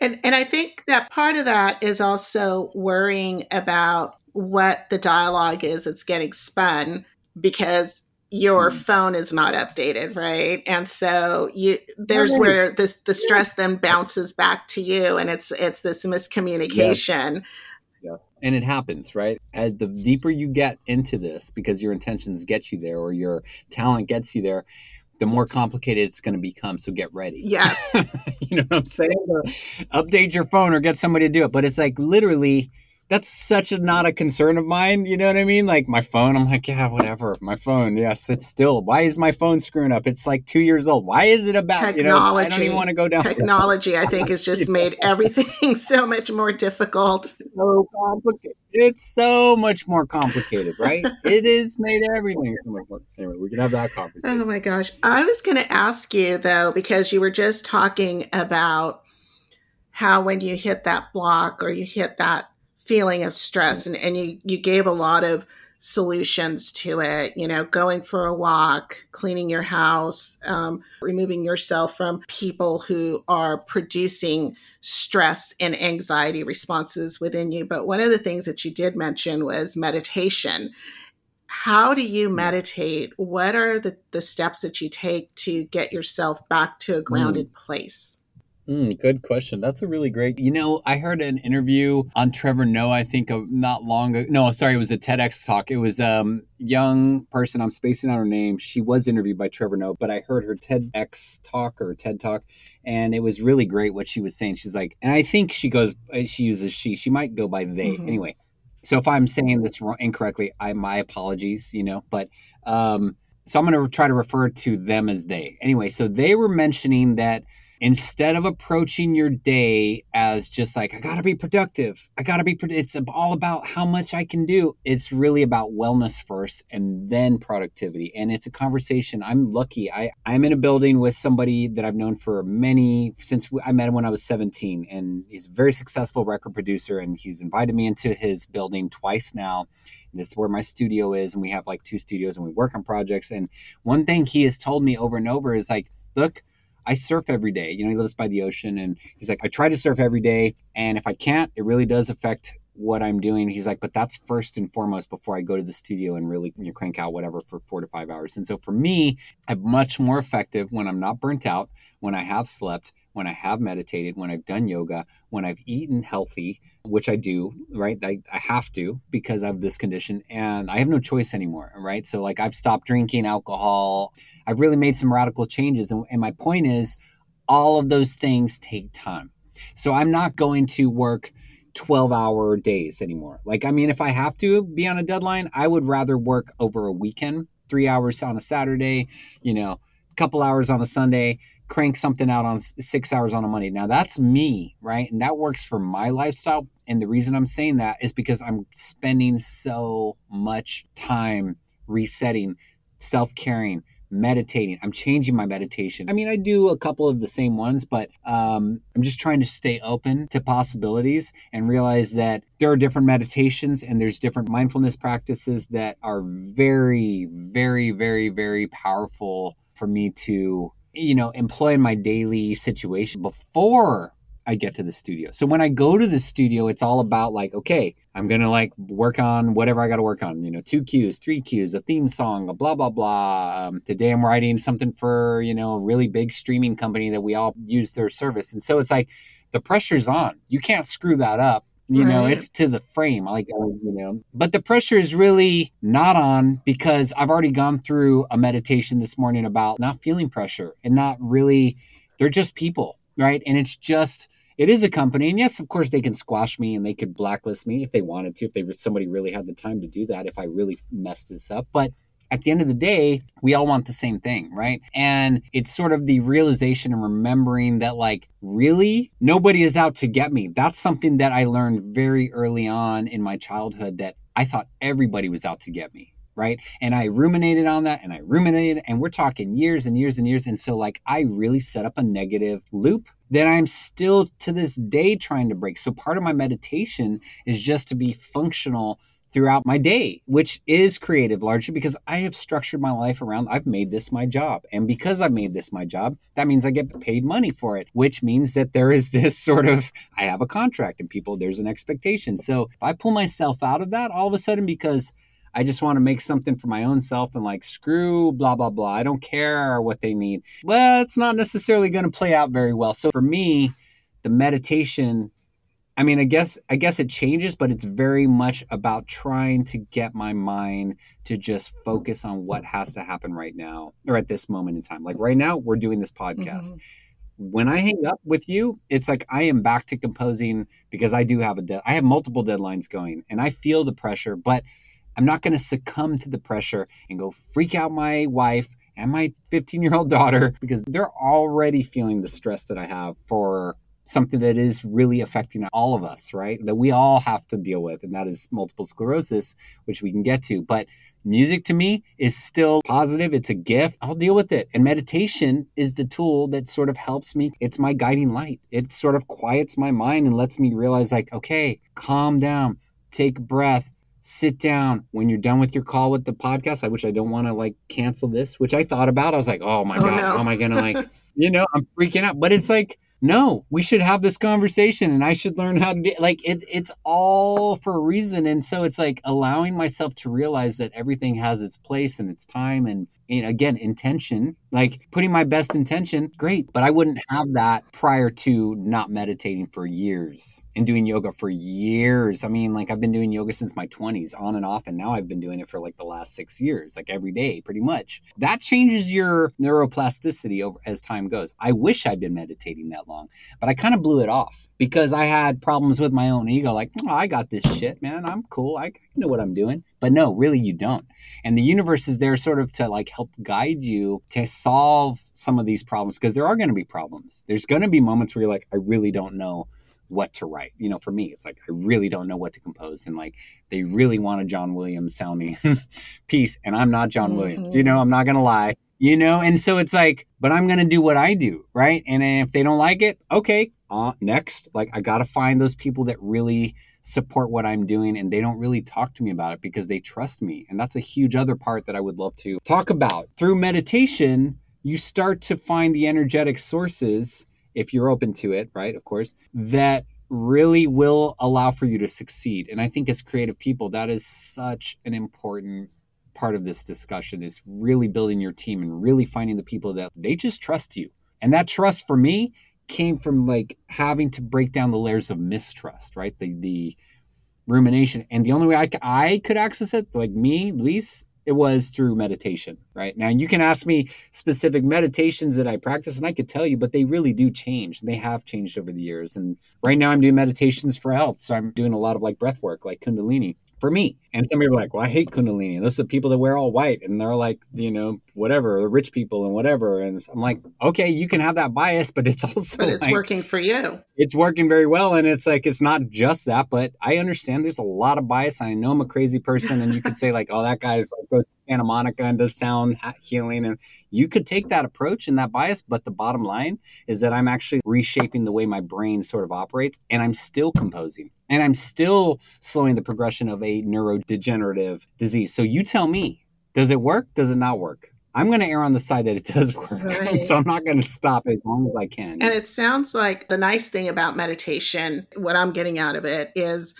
And and I think that part of that is also worrying about what the dialogue is that's getting spun because your Mhm. phone is not updated, right? And so you there's Right. where this the stress then bounces back to you and it's it's this miscommunication. And it happens, right? As the deeper you get into this, because your intentions get you there or your talent gets you there, the more complicated it's going to become. So get ready. Yes. (laughs) you know what I'm saying? Update your phone or get somebody to do it. But it's like literally, that's such a not a concern of mine. You know what I mean? Like my phone, I'm like, yeah, whatever. My phone, yes, it's still. Why is my phone screwing up? It's like two years old. Why is it about? You know, I don't Technology. even want to go down. (laughs) Technology, I think, has just made everything (laughs) so much more difficult. so complicated. It's so much more complicated, right? (laughs) it is made everything so much more. Anyway, we can have that oh conversation. Oh my gosh. I was going to ask you though, because you were just talking about how when you hit that block or you hit that feeling of stress and, and you, you gave a lot of solutions to it, you know, going for a walk, cleaning your house, um, removing yourself from people who are producing stress and anxiety responses within you. But one of the things that you did mention was meditation. How do you meditate? What are the, the steps that you take to get yourself back to a grounded place Mm, good question. That's a really great. You know, I heard an interview on Trevor Noah. I think of not long ago. No, sorry, it was a TEDx talk. It was um young person. I'm spacing out her name. She was interviewed by Trevor Noah, but I heard her TEDx talk or TED talk, and it was really great what she was saying. She's like, and I think she goes, uh, she uses she. She might go by they. Mhm. Anyway, so if I'm saying this wrong, incorrectly, I my apologies. You know, but um, so I'm going to try to refer to them as they. Anyway, so they were mentioning that instead of approaching your day as just like i gotta be productive. I gotta be pro-, it's all about how much i can do. It's really about wellness first and then productivity. And it's a conversation. I'm lucky. I i'm in a building with somebody that i've known for many since i met him when i was 17 and he's a very successful record producer and he's invited me into his building twice now. This is where my studio is and we have like two studios and we work on projects. And one thing he has told me over and over is like look I surf every day. You know, he lives by the ocean and he's like, I try to surf every day. And if I can't, it really does affect what I'm doing. He's like, but that's first and foremost before I go to the studio and really you know, crank out whatever for four to five hours. And so for me, I'm much more effective when I'm not burnt out, when I have slept, when I have meditated, when I've done yoga, when I've eaten healthy, which I do, right? I, I have to because of this condition and I have no choice anymore, right? So like I've stopped drinking alcohol. I've really made some radical changes. And, and my point is, all of those things take time. So I'm not going to work 12 hour days anymore. Like, I mean, if I have to be on a deadline, I would rather work over a weekend, three hours on a Saturday, you know, a couple hours on a Sunday, crank something out on six hours on a Monday. Now that's me, right? And that works for my lifestyle. And the reason I'm saying that is because I'm spending so much time resetting, self caring, meditating. I'm changing my meditation. I mean, I do a couple of the same ones, but um, I'm just trying to stay open to possibilities and realize that there are different meditations and there's different mindfulness practices that are very, very, very, very powerful for me to, you know, employ in my daily situation before I get to the studio. So when I go to the studio, it's all about like, okay, I'm to like work on whatever I got to work on, you know, two cues, three cues, a theme song, a blah, blah, blah. Um, today I'm writing something for, you know, a really big streaming company that we all use their service. And so it's like the pressure's on. You can't screw that up. You know, Right. it's to the frame. Like, uh, you know, but the pressure is really not on because I've already gone through a meditation this morning about not feeling pressure and not really, they're just people, right? And it's just, it is a company. And yes, of course, they can squash me and they could blacklist me if they wanted to, if they somebody really had the time to do that, if I really messed this up. But at the end of the day, we all want the same thing, right? And it's sort of the realization and remembering that, like, really, nobody is out to get me. That's something that I learned very early on in my childhood that I thought everybody was out to get me. Right. And I ruminated on that and I ruminated, and we're talking years and years and years. And so, like, I really set up a negative loop that I'm still to this day trying to break. So, part of my meditation is just to be functional throughout my day, which is creative largely because I have structured my life around I've made this my job. And because I've made this my job, that means I get paid money for it, which means that there is (laughs) this sort of I have a contract and people there's an expectation. So if I pull myself out of that all of a sudden because I just want to make something for my own self and like screw blah blah blah. I don't care what they need. Well, it's not necessarily going to play out very well. So for me, the meditation I mean, I guess I guess it changes, but it's very much about trying to get my mind to just focus on what has to happen right now or at this moment in time. Like right now, we're doing this podcast. Mm-hmm. When I hang up with you, it's like I am back to composing because I do have a de- I have multiple deadlines going and I feel the pressure, but I'm not going to succumb to the pressure and go freak out my wife and my 15 year old daughter because they're already feeling the stress that I have for something that is really affecting all of us, right? That we all have to deal with, and that is multiple sclerosis, which we can get to. But music to me is still positive. It's a gift. I'll deal with it. And meditation is the tool that sort of helps me. It's my guiding light. It sort of quiets my mind and lets me realize, like, okay, calm down, take a breath. Sit down when you're done with your call with the podcast. I wish I don't want to like cancel this, which I thought about. I was like, oh my oh, God, no. how am I going to like, (laughs) you know, I'm freaking out. But it's like, no, we should have this conversation and I should learn how to do like it it's all for a reason. And so it's like allowing myself to realize that everything has its place and its time and, and again, intention, like putting my best intention, great. But I wouldn't have that prior to not meditating for years and doing yoga for years. I mean, like I've been doing yoga since my 20s on and off, and now I've been doing it for like the last six years, like every day, pretty much. That changes your neuroplasticity over as time goes. I wish I'd been meditating that long, but I kind of blew it off because I had problems with my own ego. Like, oh, I got this shit, man. I'm cool. I know what I'm doing. But no, really, you don't. And the universe is there sort of to like help guide you to solve some of these problems because there are going to be problems. There's going to be moments where you're like, I really don't know what to write. You know, for me, it's like I really don't know what to compose, and like they really want a John Williams sounding (laughs) piece, and I'm not John mm-hmm. Williams. You know, I'm not gonna lie you know? And so it's like, but I'm going to do what I do, right? And if they don't like it, okay, uh, next. Like, I got to find those people that really support what I'm doing and they don't really talk to me about it because they trust me. And that's a huge other part that I would love to talk about. Through meditation, you start to find the energetic sources, if you're open to it, right? Of course, that really will allow for you to succeed. And I think as creative people, that is such an important part of this discussion is really building your team and really finding the people that they just trust you. And that trust for me came from like having to break down the layers of mistrust, right? The the rumination. And the only way I, I could access it, like me, Luis, it was through meditation, right? Now you can ask me specific meditations that I practice and I could tell you, but they really do change. They have changed over the years. And right now I'm doing meditations for health. So I'm doing a lot of like breath work, like Kundalini for me. And some people are like, well, I hate Kundalini. And those are the people that wear all white and they're like, you know, whatever, the rich people and whatever. And I'm like, okay, you can have that bias, but it's (laughs) also But it's like, working for you. It's working very well. And it's like, it's not just that, but I understand there's a lot of bias. I know I'm a crazy person. And you could say, like, oh, that guy's like goes to Santa Monica and does sound healing. And you could take that approach and that bias. But the bottom line is that I'm actually reshaping the way my brain sort of operates and I'm still composing and I'm still slowing the progression of a neurodegenerative disease. So you tell me, does it work? Does it not work? I'm going to err on the side that it does (laughs) work. Right. so I'm not going to stop as long as I can. And it sounds like the nice thing about meditation, what I'm getting out of it is,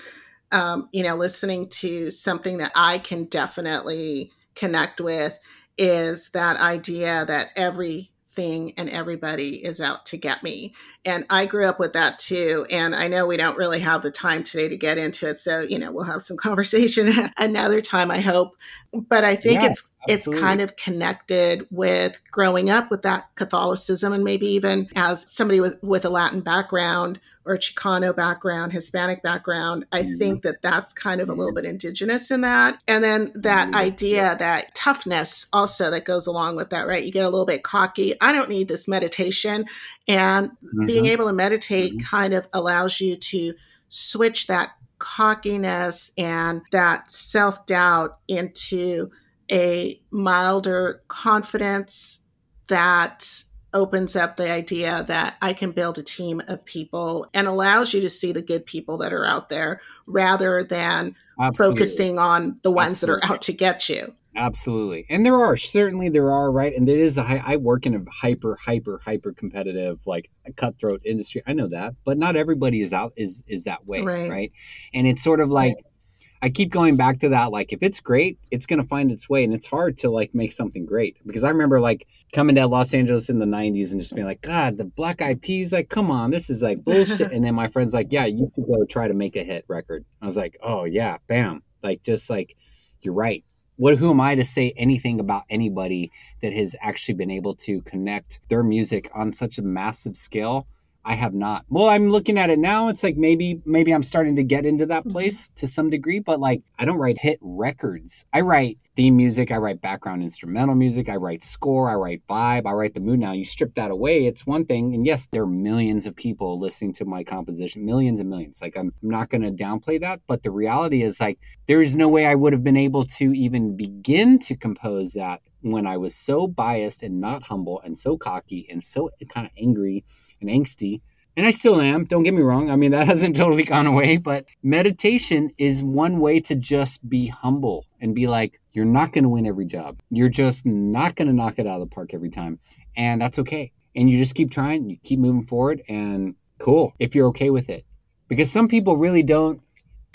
um, you know, listening to something that I can definitely connect with is that idea that every thing and everybody is out to get me. And I grew up with that too. And I know we don't really have the time today to get into it. So, you know, we'll have some (laughs) conversation another time, I hope. But I think Yeah, it's it's kind of connected with growing up with that Catholicism and maybe even as somebody with with a Latin background or Chicano background, Hispanic background, I Mhm. think that that's kind of a little bit indigenous in that. And then that Mhm. idea that toughness also that goes along with that, right? You get a little bit cocky. I don't need this meditation and being Mhm. able to meditate kind of allows you to switch that cockiness and that self doubt into a milder confidence that opens up the idea that I can build a team of people and allows you to see the good people that are out there rather than Absolutely. focusing on the ones that are out to get you. Absolutely. And there are certainly there are, right? And there is a high, I work in a hyper hyper hyper competitive like cutthroat industry. I know that, but not everybody is out is is that way, Right. right? And it's sort of like I keep going back to that like if it's great, it's going to find its way and it's hard to like make something great because I remember like coming to Los Angeles in the 90s and just being like god, the Black Eyed Peas like come on, this is like bullshit. (laughs) and then my friends like, "Yeah, you should go try to make a hit record." I was like, "Oh yeah, bam." Like just like you're right what who am I to say anything about anybody that has actually been able to connect their music on such a massive scale? I have not. Well, I'm looking at it now. It's like maybe maybe I'm starting to get into that mm-hmm. place to some degree, but like I don't write hit records. I write theme music, I write background instrumental music, I write score, I write vibe, I write the mood. Now you strip that away, it's one thing. And yes, there are millions of people listening to my composition, millions and millions. Like I'm, I'm not going to downplay that, but the reality is like there is no way I would have been able to even begin to compose that when I was so biased and not humble and so cocky and so kind of angry and angsty. And I still am, don't get me wrong. I mean, that (laughs) hasn't totally gone away, but meditation is one way to just be humble and be like, you're not going to win every job. You're just not going to knock it out of the park every time. And that's okay. And you just keep trying, you keep moving forward, and cool if you're okay with it. Because some people really don't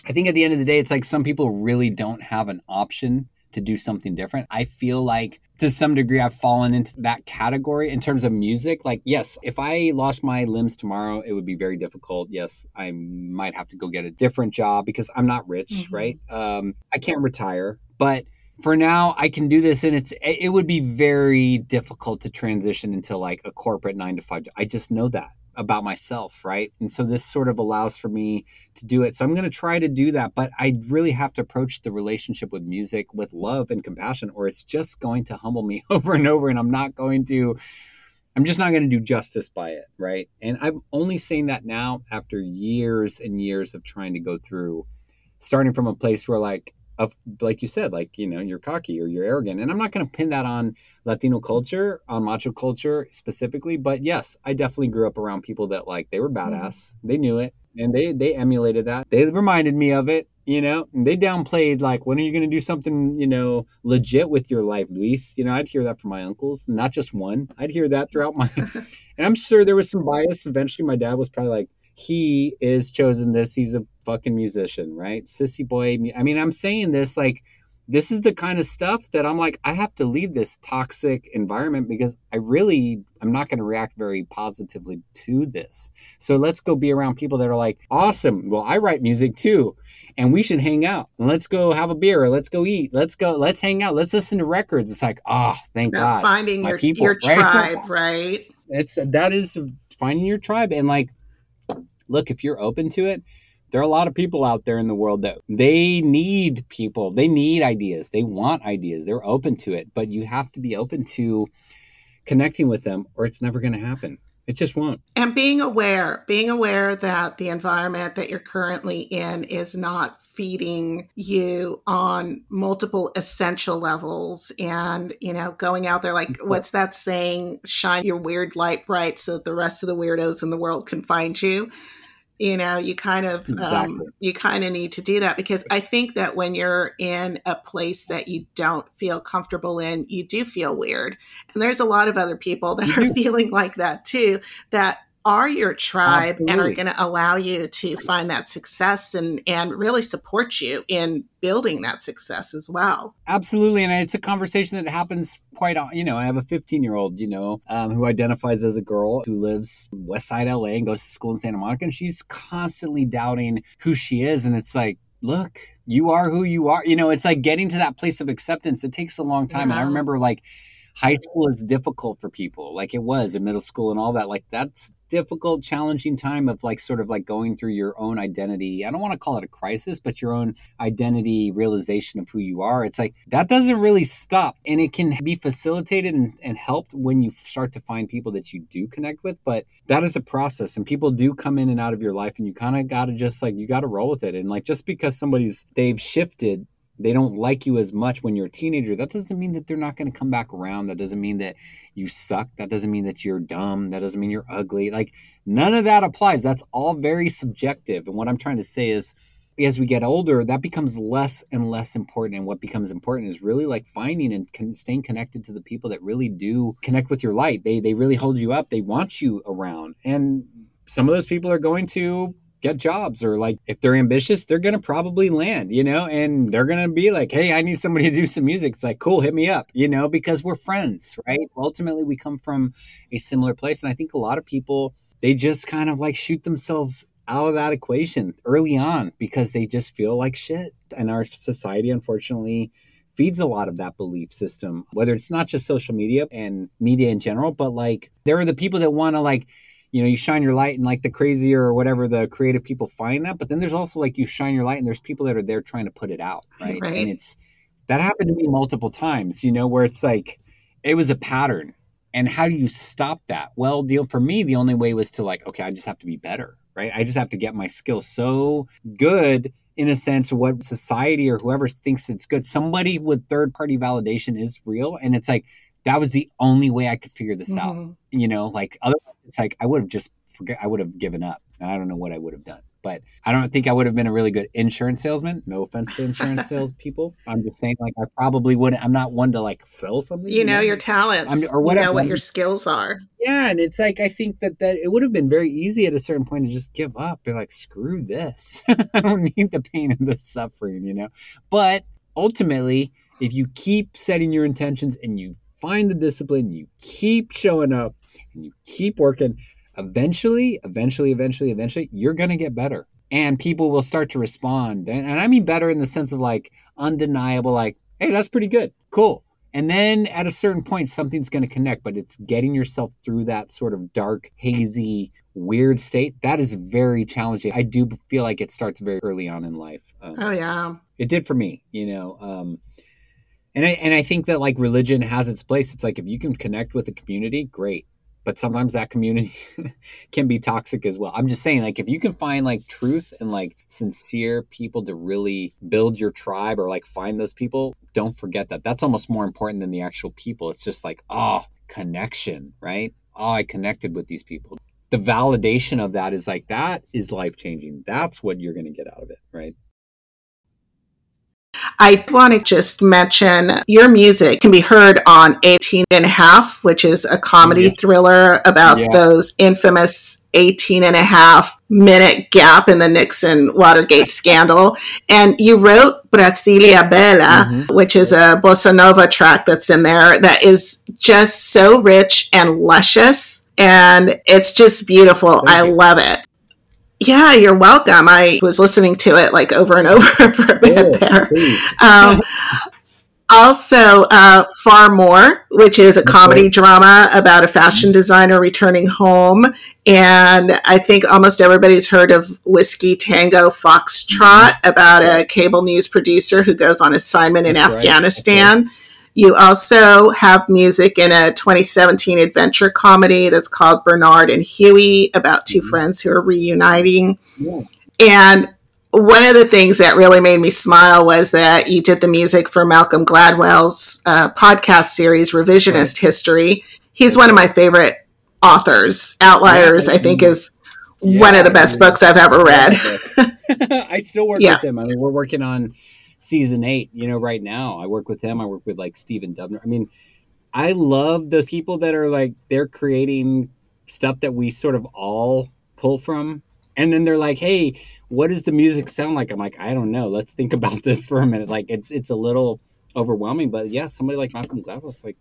I think at the end of the day, it's like some people really don't have an option to do something different. I feel like to some degree I've fallen into that category in terms of music. Like, yes, if I lost my limbs tomorrow, it would be very difficult. Yes, I might have to go get a different job because I'm not rich, Mhm. right? Um, I can't retire, but for now I can do this and it's it would be very difficult to transition into like a corporate 9 to 5. I just know that about myself, right? And so this sort of allows for me to do it. So I'm going to try to do that, but I really have to approach the relationship with music with love and compassion, or it's just going to humble me (laughs) over and over. And I'm not going to, I'm just not going to do justice by it, right? And I'm only saying that now after years and years of trying to go through, starting from a place where, like, of like you said, like you know, you're cocky or you're arrogant, and I'm not going to pin that on Latino culture, on macho culture specifically, but yes, I definitely grew up around people that like they were mm-hmm. badass, they knew it, and they they emulated that. They reminded me of it, you know. And they downplayed like, when are you going to do something, you know, legit with your life, Luis? You know, I'd hear that from my uncles, not just one. I'd hear that throughout my, (laughs) and I'm sure there was some bias. Eventually, my dad was probably like, he is chosen this. He's a fucking musician, right? Sissy boy. I mean, I'm saying this like this is the kind of stuff that I'm like, I have to leave this toxic environment because I really I'm not going to react very positively to this. So let's go be around people that are like, awesome. Well, I write music too. And we should hang out. And let's go have a beer or let's go eat. Let's go, let's hang out. Let's listen to records. It's like, oh, thank God. finding my your people, your (laughs) right? tribe, right? it's that is finding your tribe and like look if you're open to it there are a lot of people out there in the world that they need people. They need ideas. They want ideas. They're open to it. But you have to be open to connecting with them or it's never going to happen it just won't And being aware, being aware that the environment that you're currently in is not feeding you on multiple essential levels and, you know, going out there like what's that saying, shine your weird light bright so the rest of the weirdos in the world can find you. You know, you kind of um, you kind of need to do that because I think that when you're in a place that you don't feel comfortable in, you do feel weird. And there's a lot of other people that are (laughs) feeling like that too that are your tribe and are going to allow you to find that success and and really support you in building that success as well. Absolutely, and it's a conversation that happens quite. Often. You know, I have a 15 year old, you know, um, who identifies as a girl who lives West Side LA and goes to school in Santa Monica, and she's constantly doubting who she is, and it's like. look, you are who you are. You know, it's like getting to that place of acceptance. It takes a long time. And I remember like high school is difficult for people, like it was in middle school and all that. Like that's difficult, challenging time of like sort of like going through your own identity. I don't want to call it a crisis, but your own identity realization of who you are. It's like that doesn't really stop and it can be facilitated and, and helped when you start to find people that you do connect with. But that is a process and people do come in and out of your life and you kind of got to just like, you got to roll with it. And like, just because somebody's, they've shifted they don't like you as much when you're a teenager that doesn't mean that they're not going to come back around. That doesn't mean that you suck. That doesn't mean that you're dumb. That doesn't mean you're ugly. Like none of that applies. That's all very subjective. And what i'm trying to say is as we get older that becomes less and less important. And what becomes important is really like finding and con- staying connected to the people that really do connect with your light. They they really hold you up. They want you around. And some of those people are going to get jobs or like if they're ambitious they're gonna probably land you know and they're gonna be like hey i need somebody to do some music. It's like cool hit me up you know because we're friends right? Ultimately we come from a similar place and i think a lot of people they just kind of like shoot themselves out of that equation early on because they just feel like shit and our society unfortunately feeds a lot of that belief system whether it's not just social media and media in general but like there are the people that want to like you know you shine your light and like the crazier or whatever the creative people find that but then there's also like you shine your light and there's people that are there trying to put it out right, Right. and it's that happened to me multiple times you know where it's like it was a pattern. And how do you stop that? Well deal for me the only way was to like okay i just have to be better right? I just have to get my skills so good in a sense what society or whoever thinks it's good. Somebody with third party validation is real and it's like that was the only way i could figure this out. Mhm. you know like otherwise it's like i would have just forget i would have given up and i don't know what i would have done. But i don't think i would have been a really good insurance salesman. No offense to insurance (laughs) sales people i'm just saying like i probably wouldn't i'm not one to like sell something. You know your talents. I'm- or You know what your skills are. yeah and it's like i think that that it would have been very easy at a certain point to just give up be like screw this. (laughs) I don't need the pain and the suffering you know? But ultimately if you keep setting your intentions and you find the discipline you keep showing up and you keep working eventually eventually eventually eventually you're going to get better and people will start to respond and, and i mean better in the sense of like undeniable like hey that's pretty good cool and then at a certain point, something's going to connect, but it's getting yourself through that sort of dark, hazy, weird state. That is very challenging. I do feel like it starts very early on in life. Um, Oh yeah. it did for me, you know. Um, and I and I think that like religion has its place. It's like if you can connect with a community, great. But sometimes that community (laughs) can be toxic as well. I'm just saying, like, if you can find like truth and like sincere people to really build your tribe or like find those people, don't forget that. That's almost more important than the actual people. It's just like, oh, connection, right? Oh, I connected with these people. The validation of that is like, that is life changing. That's what you're going to get out of it, right? I want to just mention your music can be heard on 18 and a half, which is a comedy Yeah. thriller about Yeah. those infamous 18 and a half minute gap in the Nixon Watergate scandal. And you wrote Brasilia Bella, Mhm. which is a bossa nova track that's in there that is just so rich and luscious. And it's just beautiful. Thank I you. love it. Yeah, you're welcome. I was listening to it like over and (laughs) over for a bit Cool. there. Um, also, uh, Far More, which is a comedy drama about a fashion designer returning home. And I think almost everybody's heard of Whiskey Tango Foxtrot about a cable news producer who goes on assignment in That's right. Afghanistan. You also have music in a 2017 adventure comedy that's called Bernard and Huey about 2 Mhm. friends who are reuniting. Yeah. And one of the things that really made me smile was that you did the music for Malcolm Gladwell's uh, podcast series, Revisionist History. He's one of my favorite authors. Outliers, Yeah, I think, mhm. is one of the best I- books I've ever read. (laughs) (laughs) I still work Yeah. with him. I mean, we're working on season eight, you know, right now. I work with him. I work with like Stephen Dubner. I mean, I love those people that are like, they're creating stuff that we sort of all pull from. And then they're like, hey, what does the music sound like? I'm like, I don't know. Let's think about (laughs) this for a minute. Like, it's it's a little overwhelming, but yeah, somebody like Malcolm Gladwell, it's like,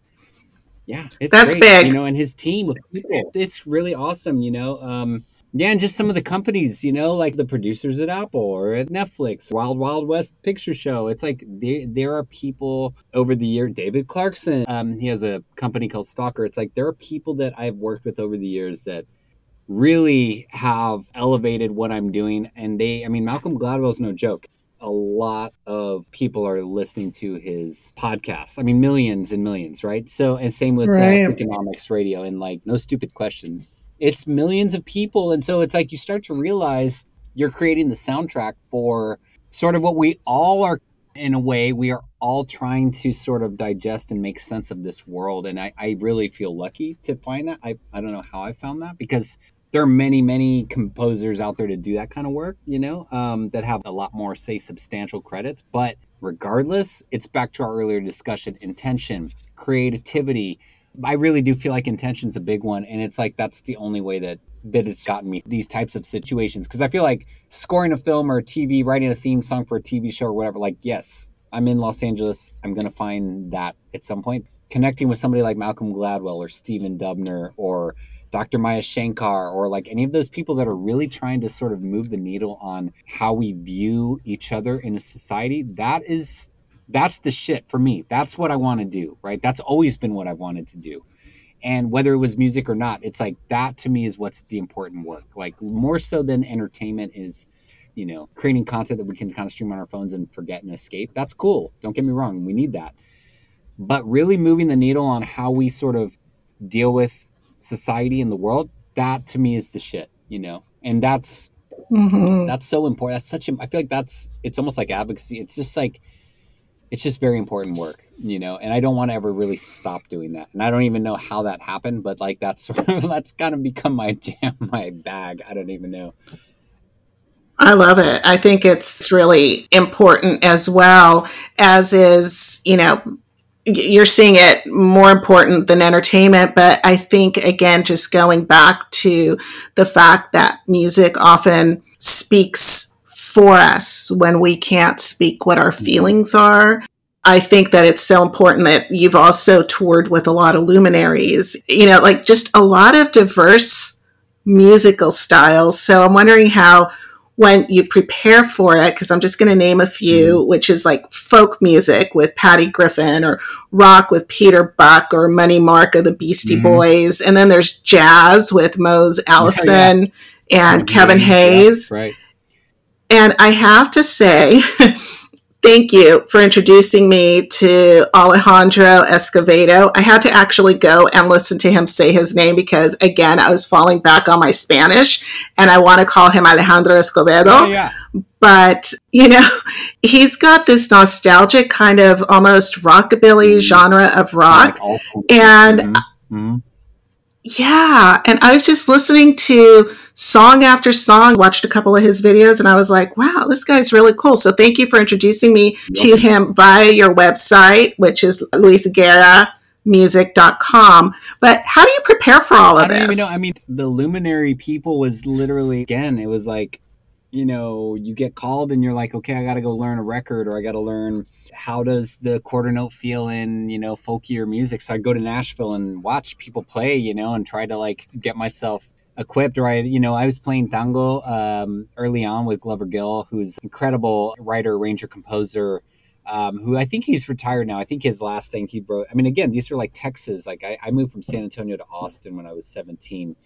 Yeah, it's That's great, big. You know, and his team of people, it's really awesome. You know, um, yeah, and just some of the companies, you know, like the producers at Apple or at Netflix, Wild Wild West Picture Show. It's like there there are people over the year. David Clarkson, um, he has a company called Stalker. It's like there are people that I've worked with over the years that really have elevated what I'm doing. And they, I mean, Malcolm Gladwell's no joke. A lot of people are listening to his podcast. I mean, millions and millions, right? So, and same with Right. uh, Freakonomics Radio and like No Stupid Questions. It's millions of people. And so it's like you start to realize you're creating the soundtrack for sort of what we all are, in a way, we are all trying to sort of digest and make sense of this world. And I, I really feel lucky to find that. I, I don't know how I found that because there are many, many composers out there to do that kind of work, you know, um, that have a lot more, say, substantial credits. But regardless, it's back to our earlier discussion intention, creativity. I really do feel like intention's a big one. And it's like that's the only way that that it's gotten me these types of situations because I feel like scoring a film or TV, writing a theme song for a TV show or whatever. Like, yes, I'm in Los Angeles. I'm gonna find that at some point. Connecting with somebody like Malcolm Gladwell or Stephen Dubner or Dr. Maya Shankar or like any of those people that are really trying to sort of move the needle on how we view each other in a society. That is that's the shit for me. That's what I want to do, right? That's always been what I've wanted to do. And whether it was music or not it's like that to me is what's the important work. Like more so than entertainment is you know creating content that we can kind of stream on our phones and forget and escape. That's cool. Don't get me wrong. We need that. But really moving the needle on how we sort of deal with society and the world that to me is the shit you know? And that's Mhm. that's so important that's such a i feel like that's it's almost like advocacy. It's just like it's just very important work you know and i don't want to ever really stop doing that and i don't even know how that happened but like that's (laughs) sort of that's kind of become my (laughs) jam my bag i don't even know I love it. I think it's really important as well as is, you know, you're seeing it more important than entertainment, but I think again just going back to the fact that music often speaks for us when we can't speak what our feelings are. I think that it's so important that you've also toured with a lot of luminaries, you know, like just a lot of diverse musical styles. So I'm wondering how when you prepare for it, because I'm just going to name a few, which is like folk music with Patty Griffin or rock with Peter Buck or Money Mark of the Beastie Mhm. Boys. And then there's jazz with Mose Allison and Kevin Yeah, Hayes. right And I have to say, (laughs) thank you for introducing me to Alejandro Escovedo. I had to actually go and listen to him say his name because, again, I was falling back on my Spanish and I want to call him Alejandro Escovedo. Oh yeah. But you know (laughs) he's got this nostalgic kind of almost rockabilly genre of rock. Like and Mhm, mhm. Yeah and i was just listening to song after song watched a couple of his videos and i was like wow this guy's really cool so thank you for introducing me to him via your website which is luisguerramusic.com but how do you prepare for all of I this know. I mean, the luminary people was literally again. It was like, you know, you get called and you're like, okay, I got to go learn a record, or I got to learn how does the quarter note feel in you know folkier music. So I go to Nashville and watch people play, you know, and try to like get myself equipped. Or I, you know, I was playing tango um, early on with Glover Gill, who's incredible writer, arranger, composer um, who I think he's retired now. I think his last thing he wrote. I mean, again, these are like Texas. Like I, I moved from San Antonio to Austin when I was 17,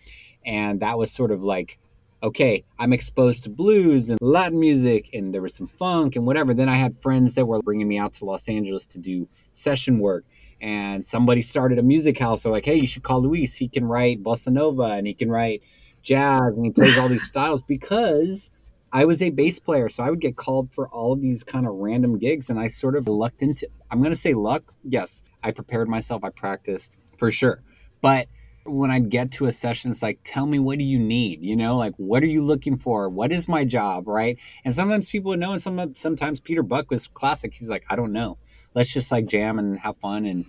and that was sort of like, okay, I'm exposed to blues and Latin music, and there was some funk and whatever. Then I had friends that were bringing me out to Los Angeles to do session work. And somebody started a music house. So like, hey, you should call Luis. He can write bossa nova and he can write jazz and he plays all these styles because I was a bass player, so I would get called for all of these kind of random gigs, and I sort of lucked into. I'm going to say luck. Yes, I prepared myself. I practiced for sure, but when I get to a session, it's like, tell me what do you need? You know, like what are you looking for? What is my job, right? And sometimes people would know, and some sometimes Peter Buck was classic. He's like, I don't know. Let's just like jam and have fun and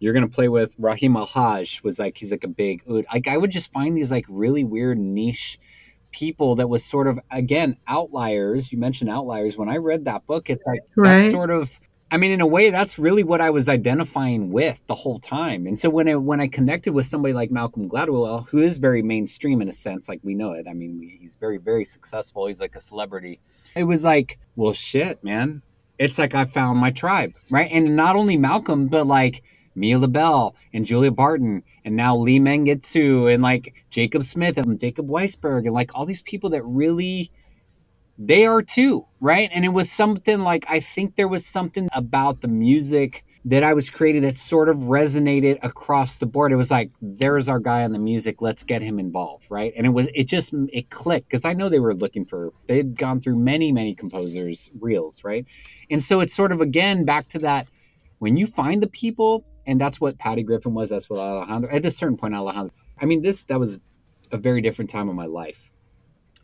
you're gonna play with Rahim AlHaj was like he's like a big. Like I would just find these like really weird niche people that was sort of again outliers. You mentioned outliers. When I read that book, it's like Right. that's sort of I mean, in a way, that's really what I was identifying with the whole time. And so when I when I connected with somebody like Malcolm Gladwell, who is very mainstream in a sense, like we know it. I mean, he's very very successful. He's like a celebrity. It was like, well, shit, man. It's like I found my tribe, right? And not only Malcolm, but like Mia Lobel and Julia Barton and now Lee Mangetsu and like Jacob Smith and Jacob Weisberg and like all these people that really they are too, right? And it was something like I think there was something about the music that I was creating that sort of resonated across the board. It was like, there's our guy on the music, let's get him involved, right? And it was it just it clicked because I know they were looking for they'd gone through many, many composers' reels, right? And so it's sort of again back to that when you find the people, and that's what Patty Griffin was, that's what Alejandro at a certain point, Alejandro. I mean, this that was a very different time of my life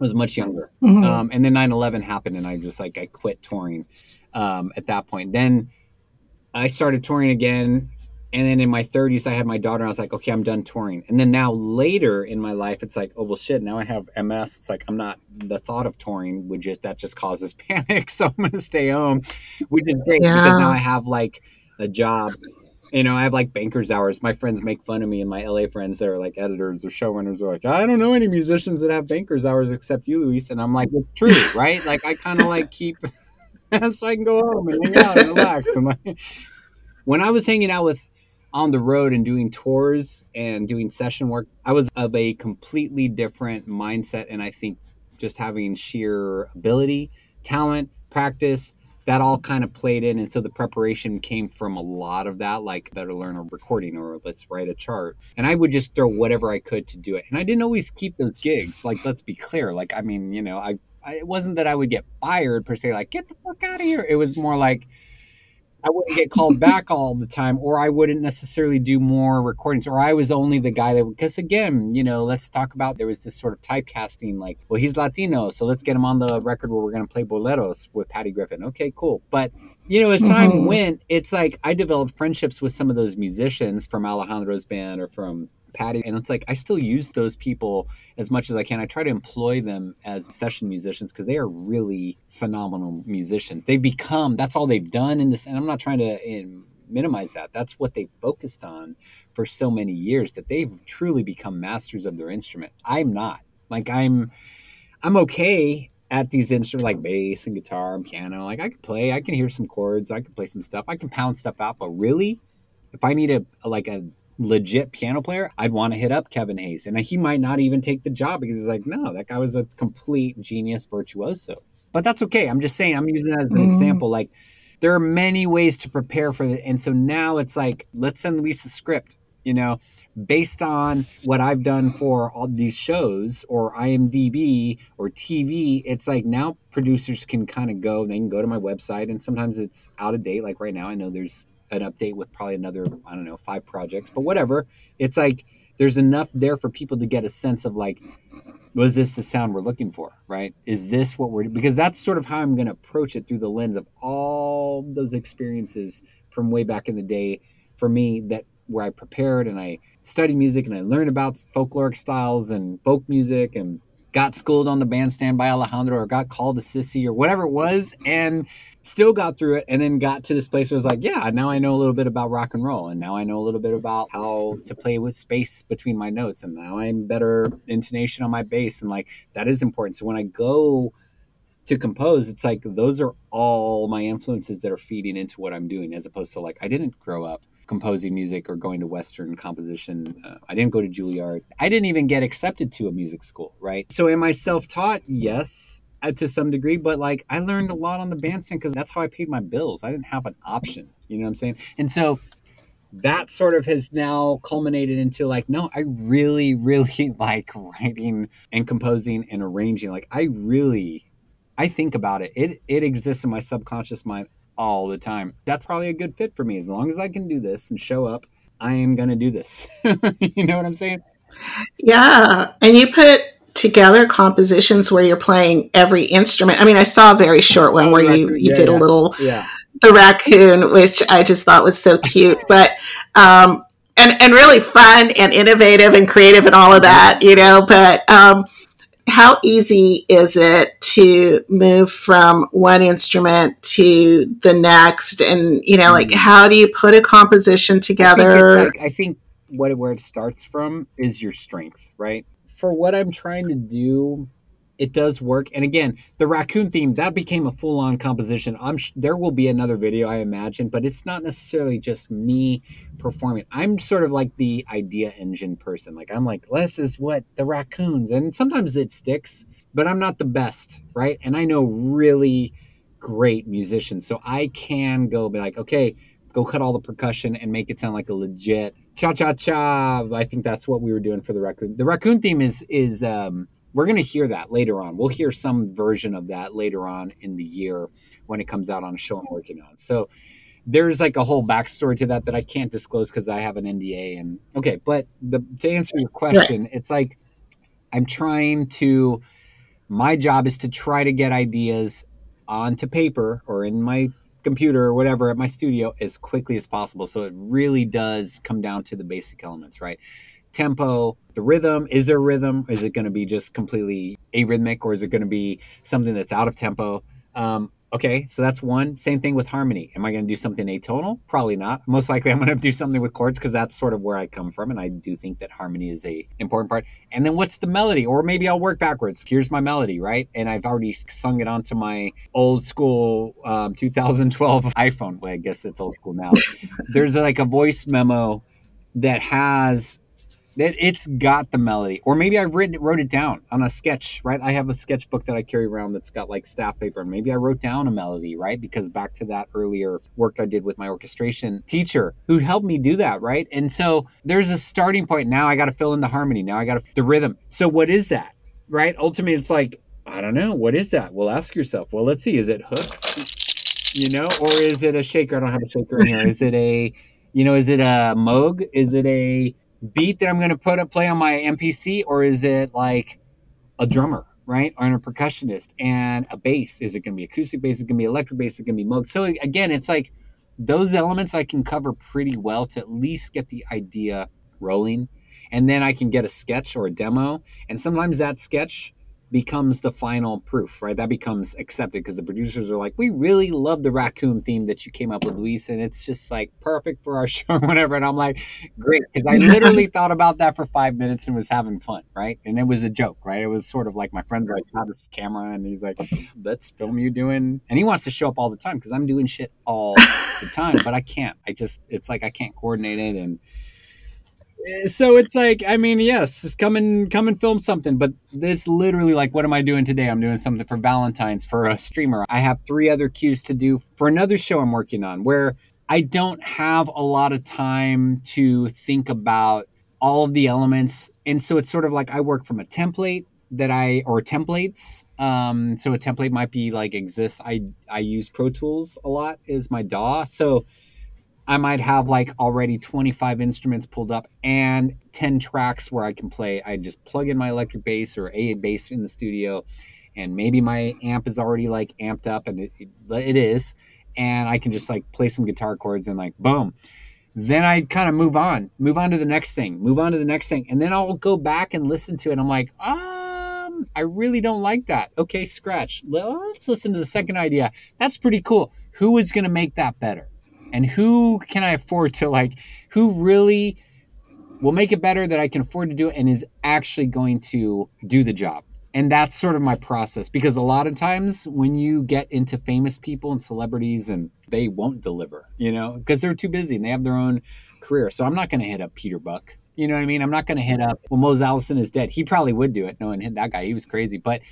was much younger. Mm-hmm. Um, and then 9-11 happened and I just like, I quit touring um, at that point. Then I started touring again. And then in my 30s, I had my daughter. And I was like, okay, I'm done touring. And then now later in my life, it's like, oh, well, shit, now I have MS. It's like, I'm not, the thought of touring would just, that just causes (laughs) panic. So I'm going to stay home, which is great yeah. because now I have like a job you know, I have like banker's hours. My friends make fun of me, and my LA friends that are like editors or showrunners are like, I don't know any musicians that have banker's hours except you, Luis. And I'm like, it's true, (laughs) right? Like, I kind of like keep (laughs) so I can go home and hang out and relax. And like, when I was hanging out with on the road and doing tours and doing session work, I was of a completely different mindset. And I think just having sheer ability, talent, practice, that all kind of played in and so the preparation came from a lot of that like better learn a recording or let's write a chart. And i would just throw whatever i could to do it. And i didn't always keep those gigs like let's be clear. Like i mean you know i, I it wasn't that i would get fired per se like get the fuck out of here. It was more like I wouldn't get called (laughs) back all the time, or I wouldn't necessarily do more recordings, or I was only the guy that, because again, you know, let's talk about there was this sort of typecasting like, well, he's Latino, so let's get him on the record where we're going to play boleros with Patty Griffin. Okay, cool. But, you know, as time mm-hmm. went, it's like I developed friendships with some of those musicians from Alejandro's band or from Patty. And it's like I still use those people as much as I can. I try to employ them as session musicians because they are really phenomenal musicians. They've become that's all they've done in this. And I'm not trying to in, minimize that. That's what they've focused on for so many years that they've truly become masters of their instrument. I'm not. Like I'm I'm okay at these instruments like bass and guitar and piano. Like I can play, I can hear some chords, I can play some stuff, I can pound stuff out, but really if I need a, a like a legit piano player, I'd want to hit up Kevin Hayes. And he might not even take the job because he's like, no, that guy was a complete genius virtuoso. But that's okay. I'm just saying, I'm using that as an mm-hmm. example. Like, there are many ways to prepare for it. And so now it's like, let's send Luis a script, you know, based on what I've done for all these shows or IMDb or TV. It's like now producers can kind of go, they can go to my website and sometimes it's out of date. Like right now, I know there's an update with probably another I don't know five projects, but whatever. It's like there's enough there for people to get a sense of like, was this the sound we're looking for? Right? Is this what we're because that's sort of how I'm going to approach it through the lens of all those experiences from way back in the day for me that where I prepared and I studied music and I learned about folkloric styles and folk music and got schooled on the bandstand by Alejandro or got called a Sissy or whatever it was and still got through it and then got to this place where it was like, yeah, now I know a little bit about rock and roll and now I know a little bit about how to play with space between my notes and now I'm better intonation on my bass and like that is important. So when I go to compose, it's like those are all my influences that are feeding into what I'm doing as opposed to like I didn't grow up composing music or going to Western composition. Uh, I didn't go to Juilliard. I didn't even get accepted to a music school, right? So am I self taught? Yes, uh, to some degree, but like I learned a lot on the bandstand because that's how I paid my bills. I didn't have an option. You know what I'm saying? And so that sort of has now culminated into like, no, I really, really (laughs) like writing and composing and arranging. Like I really I think about it. It it exists in my subconscious mind all the time. That's probably a good fit for me. As long as I can do this and show up, I am going to do this. (laughs) you know what I'm saying? Yeah. And you put together compositions where you're playing every instrument. I mean, I saw a very short one oh, where you, you yeah, did yeah. a little, yeah. the raccoon, which I just thought was so cute. but, um, and, and really fun and innovative and creative and all of that, you know, but, um, how easy is it to move from one instrument to the next? And, you know, like, mm-hmm. how do you put a composition together? I think, like, I think what where it starts from is your strength, right? For what I'm trying to do, it does work. And again, the raccoon theme that became a full on composition. I'm sh- there will be another video, I imagine, but it's not necessarily just me performing. I'm sort of like the idea engine person. Like I'm like, this is what the raccoons, and sometimes it sticks, but I'm not the best, right? And I know really great musicians, so I can go be like, okay, go cut all the percussion and make it sound like a legit cha cha cha. I think that's what we were doing for the raccoon. The raccoon theme is is um we're going to hear that later on. We'll hear some version of that later on in the year when it comes out on a show I'm working on. So there's like a whole backstory to that that I can't disclose because I have an NDA. And okay, but the, to answer your question, it's like I'm trying to. My job is to try to get ideas onto paper or in my computer or whatever at my studio as quickly as possible. So it really does come down to the basic elements, right? Tempo, the rhythm. Is there rhythm? Is it going to be just completely arrhythmic or is it going to be something that's out of tempo? Um, okay, so that's one. Same thing with harmony. Am I going to do something atonal? Probably not. Most likely I'm going to do something with chords because that's sort of where I come from. And I do think that harmony is a important part. And then what's the melody? Or maybe I'll work backwards. Here's my melody, right? And I've already sung it onto my old school um, 2012 (laughs) iPhone. Well, I guess it's old school now. There's like a voice memo that has that it's got the melody. Or maybe i written wrote it down on a sketch right? I have a sketchbook that i carry around that's got like staff paper and maybe i wrote down a melody right? Because back to that earlier work i did with my orchestration teacher who helped me do that right? And so there's a starting point. Now i got to fill in the harmony. Now i got to the rhythm. So what is that right? Ultimately it's like i don't know. What is that? Well ask yourself. Well let's see. Is it hooks? You know? Or is it a shaker? I don't have a shaker in here. Is it a you know is it a moog? Is it a beat that I'm going to put up play on my MPC, or is it like a drummer, right, or a percussionist and a bass? Is it going to be acoustic bass? Is it going to be electric bass? Is it going to be Moog? So again, it's like those elements I can cover pretty well to at least get the idea rolling, and then I can get a sketch or a demo, and sometimes that sketch becomes the final proof, right? That becomes accepted because the producers are like, we really love the raccoon theme that you came up with, Luis, and it's just like perfect for our (laughs) show or whatever. And I'm like, great, because I literally (laughs) thought about that for five minutes and was having fun, right? And it was a joke, right? It was sort of like my friend's like, have this camera, and he's like, let's film you doing, and he wants to show up all the time because I'm doing shit all the time, but I can't. I just, it's like I can't coordinate it and so it's like i mean yes come and come and film something but it's literally like what am i doing today? I'm doing something for valentine's for a streamer. I have three other cues to do for another show i'm working on where i don't have a lot of time to think about all of the elements. And so it's sort of like i work from a template that i or templates. Um so a template might be like exists. I i use pro tools a lot is my daw so I might have like already 25 instruments pulled up and 10 tracks where I can play. I just plug in my electric bass or a bass in the studio, and maybe my amp is already like amped up, and it, it is, and I can just like play some guitar chords and like boom. Then I kind of move on, move on to the next thing, move on to the next thing, and then I'll go back and listen to it. I'm like, um, I really don't like that. Okay, scratch. Let's listen to the second idea. That's pretty cool. Who is going to make that better? And who can I afford to like who really will make it better that I can afford to do it and is actually going to do the job. And that's sort of my process because a lot of times when you get into famous people and celebrities and they won't deliver, you know, because they're too busy and they have their own career. So I'm not going to hit up Peter Buck. You know what I mean? I'm not going to hit up, well, Mose Allison is dead. He probably would do it knowing that guy. He was crazy. But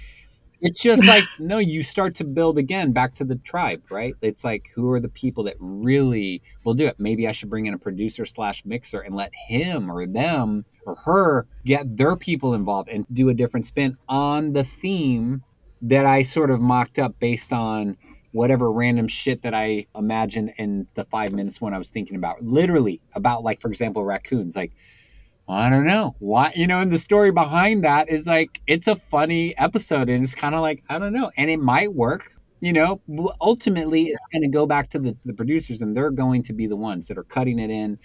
it's just like no you start to build again back to the tribe right? It's like who are the people that really will do it? Maybe i should bring in a producer slash mixer and let him or them or her get their people involved and do a different spin on the theme that i sort of mocked up based on whatever random shit that i imagined in the five minutes when i was thinking about literally about like for example raccoons. Like I don't know why, you know, and the story behind that is like, it's a funny episode and it's kind of like, I don't know. And it might work, you know, ultimately it's going to go back to the, the producers and they're going to be the ones that are cutting it in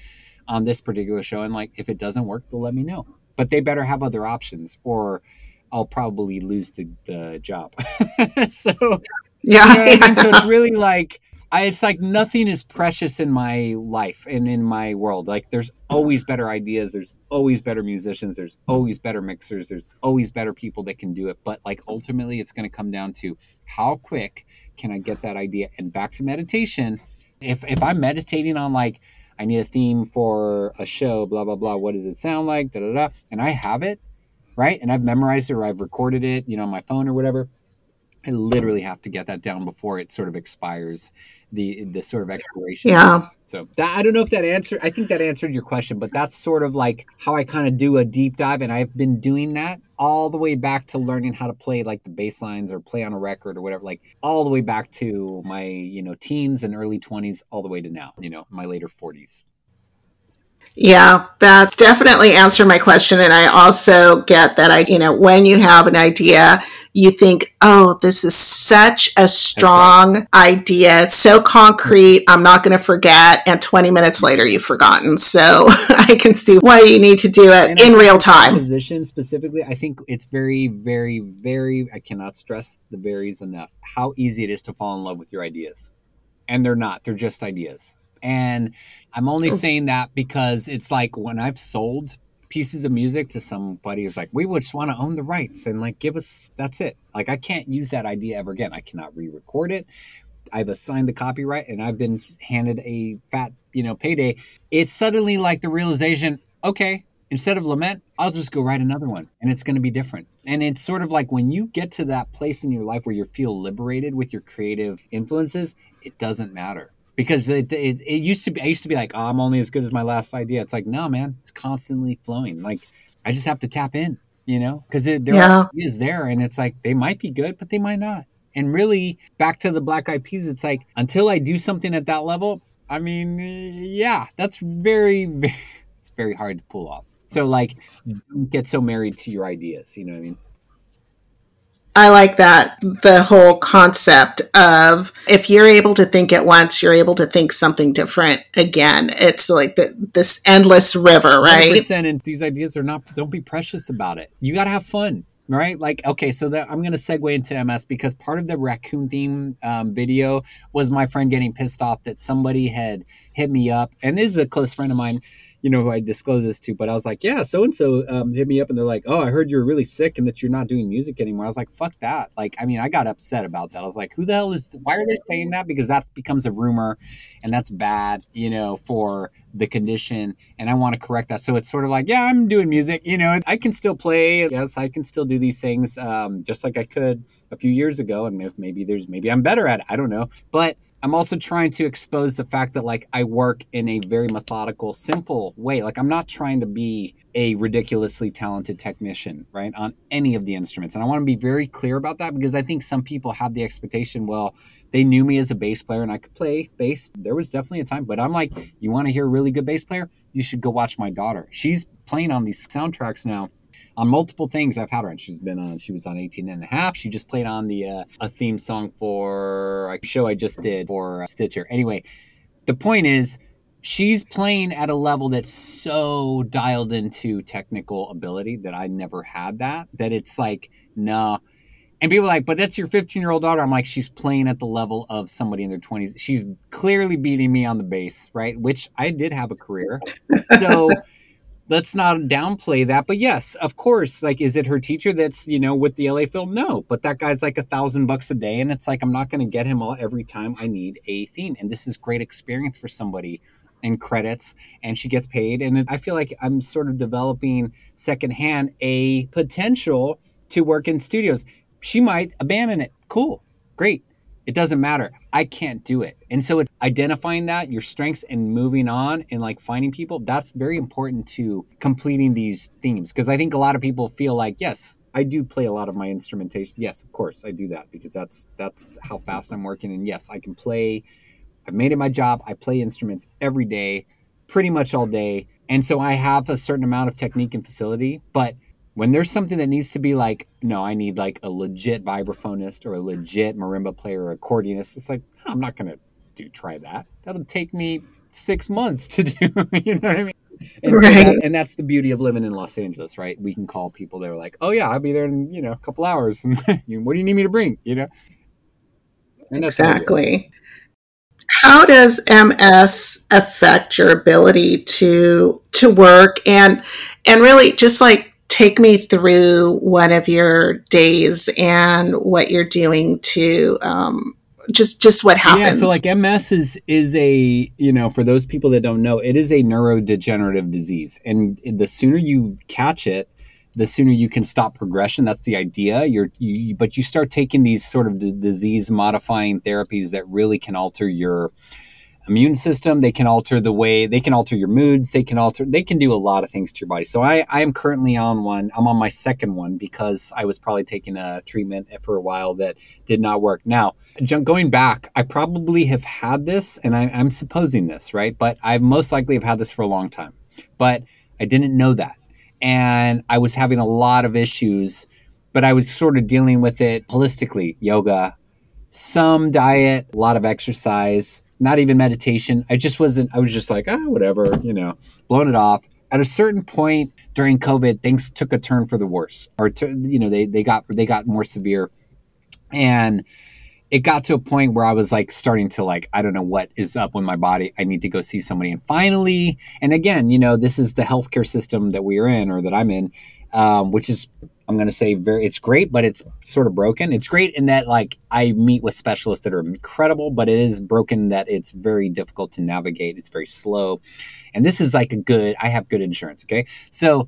on this particular show. And like, if it doesn't work, they'll let me know, but they better have other options or I'll probably lose the, the job. (laughs) so Yeah. you know I mean? (laughs) So it's really like I, it's like nothing is precious in my life and in my world. Like there's always better ideas, there's always better musicians, there's always better mixers, there's always better people that can do it. But like ultimately, it's going to come down to how quick can I get that idea? And back to meditation. If if I'm meditating on like I need a theme for a show, blah blah blah. What does it sound like? Da da da. And I have it, right? And I've memorized it or I've recorded it, you know, on my phone or whatever. I literally have to get that down before it sort of expires, the the sort of expiration. Yeah. So that, I don't know if that answered. I think that answered your question, but that's sort of like how I kind of do a deep dive, and I've been doing that all the way back to learning how to play like the bass lines or play on a record or whatever, like all the way back to my you know teens and early twenties, all the way to now, you know, my later forties. Yeah, that definitely answered my question. And I also get that I, you know, when you have an idea, you think, oh, this is such a strong idea. It's so concrete. I'm not going to forget. And 20 minutes later, you've forgotten. So (laughs) I can see why you need to do it And in real time. Position specifically, I think it's very, very, very. I cannot stress the varies enough. How easy it is to fall in love with your ideas, and they're not. They're just ideas. And I'm only Oh. saying that because it's like when I've sold pieces of music to somebody who's like, we would just want to own the rights and like give us. That's it. Like I can't use that idea ever again. I cannot re-record it. I've assigned the copyright and I've been handed a fat, you know, payday. It's suddenly like the realization, okay, instead of lament, I'll just go write another one and it's going to be different. And it's sort of like when you get to that place in your life where you feel liberated with your creative influences, it doesn't matter. Because it, it, it used to be, I used to be like, oh, I'm only as good as my last idea. It's like, no, man, it's constantly flowing. Like, I just have to tap in, you know, because there Yeah. are ideas there and it's like they might be good, but they might not. And really, back to the Black Eyed Peas, it's like until I do something at that level, I mean, yeah, that's very, (laughs) very, it's very hard to pull off. So like, don't get so married to your ideas. You know what I mean? I like that. The whole concept of if you're able to think at once, you're able to think something different again. It's like the, this endless river, right? 100%, and these ideas are not. Don't be precious about it. You got to have fun. Right, like okay, so that I'm gonna segue into MS because part of the raccoon theme um, video was my friend getting pissed off that somebody had hit me up, and this is a close friend of mine, you know, who I disclosed this to. But I was like, yeah, so and so hit me up, and they're like, oh, I heard you're really sick and that you're not doing music anymore. I was like, fuck that. Like, I mean, I got upset about that. I was like, who the hell is? Why are they saying that? Because that becomes a rumor, and that's bad, you know, for the condition. And I want to correct that. So it's sort of like, yeah, I'm doing music. You know, I can still play. Yes, I can still do these things, um, just like I could a few years ago. And if maybe there's maybe I'm better at it. I don't know, but I'm also trying to expose the fact that like I work in a very methodical, simple way. Like I'm not trying to be a ridiculously talented technician, right, on any of the instruments. And I want to be very clear about that because I think some people have the expectation, well, they knew me as a bass player and I could play bass. There was definitely a time, but I'm like, you want to hear a really good bass player? You should go watch my daughter. She's playing on these soundtracks now on multiple things I've had her on. She's been on, she was on 18 and a half. She just played on the, uh, a theme song for a show I just did for uh, Stitcher. Anyway, the point is, she's playing at a level that's so dialed into technical ability that I never had that, that it's like, no. And people are like, but that's your 15 year old daughter. I'm like, she's playing at the level of somebody in their 20s. She's clearly beating me on the bass, right? Which I did have a career. So let's not downplay that. But yes, of course, like, is it her teacher that's, you know, with the LA film? No, but that guy's like a thousand bucks a day. And it's like, I'm not going to get him all every time I need a theme. And this is great experience for somebody and credits and she gets paid. And I feel like I'm sort of developing secondhand a potential to work in studios. She might abandon it. Cool. Great. It doesn't matter. I can't do it. And so identifying that, your strengths and moving on and like finding people, that's very important to completing these themes. Because I think a lot of people feel like, yes, I do play a lot of my instrumentation. Yes, of course I do that because that's that's how fast I'm working. And yes, I can play. I've made it my job. I play instruments every day, pretty much all day. And so I have a certain amount of technique and facility, but when there's something that needs to be like, no, I need like a legit vibraphonist or a legit marimba player or accordionist, it's like, no, I'm not going to do try that. That'll take me six months to (laughs) do. (laughs) you know what I mean? And, so Right. that, and that's the beauty of living in Los Angeles, right? We can call people. They're like, "Oh yeah, I'll be there in you know a couple hours." (laughs) And what do you need me to bring? You know. And that's how we do it. Exactly. How does MS affect your ability to to work and and really just like take me through one of your days and what you're doing to um, just just what happens. Yeah, so like MS is is a you know for those people that don't know, it is a neurodegenerative disease, and the sooner you catch it, the sooner you can stop progression. That's the idea. You're you, but you start taking these sort of d- disease modifying therapies that really can alter your immune system. They can alter the way they can alter your moods. They can alter they can do a lot of things to your body. So i i am currently on one i'm on my second one because i was probably taking a treatment for a while that did not work. Now going back i probably have had this and I, i'm supposing this right? But i most likely have had this for a long time. But i didn't know that. And i was having a lot of issues but i was sort of dealing with it holistically. Yoga some diet, a lot of exercise, not even meditation. I just wasn't, I was just like, ah, whatever, you know, blowing it off. At a certain point during COVID, things took a turn for the worse, or you know, they they got they got more severe, and it got to a point where I was like starting to like, I don't know what is up with my body. I need to go see somebody. And finally, and again, you know, this is the healthcare system that we are in or that I'm in, um, which is, I'm going to say very, it's great, but it's sort of broken. It's great in that like I meet with specialists that are incredible, but it is broken that it's very difficult to navigate. It's very slow. And this is like a good, I have good insurance. Okay. So,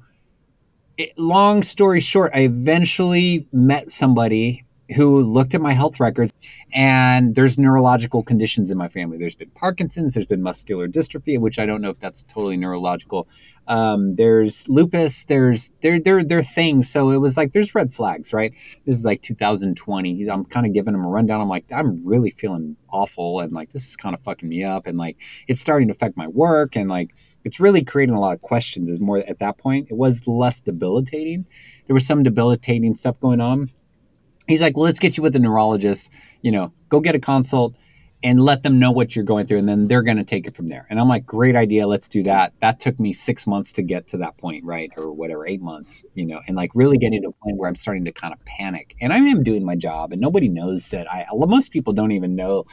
it, long story short, I eventually met somebody who looked at my health records and there's neurological conditions in my family. There's been Parkinson's, there's been muscular dystrophy, which I don't know if that's totally neurological. Um, there's lupus, there's there there there things. So it was like there's red flags, right? This is like 2020. I'm kind of giving him a rundown. I'm like, I'm really feeling awful and like this is kind of fucking me up and like it's starting to affect my work and like it's really creating a lot of questions is more at that point. It was less debilitating. There was some debilitating stuff going on he's like, well, let's get you with a neurologist, you know, go get a consult and let them know what you're going through. And then they're going to take it from there. And I'm like, great idea. Let's do that. That took me six months to get to that point, right? Or whatever, eight months, you know, and like really getting to a point where I'm starting to kind of panic and I am doing my job and nobody knows that I, most people don't even know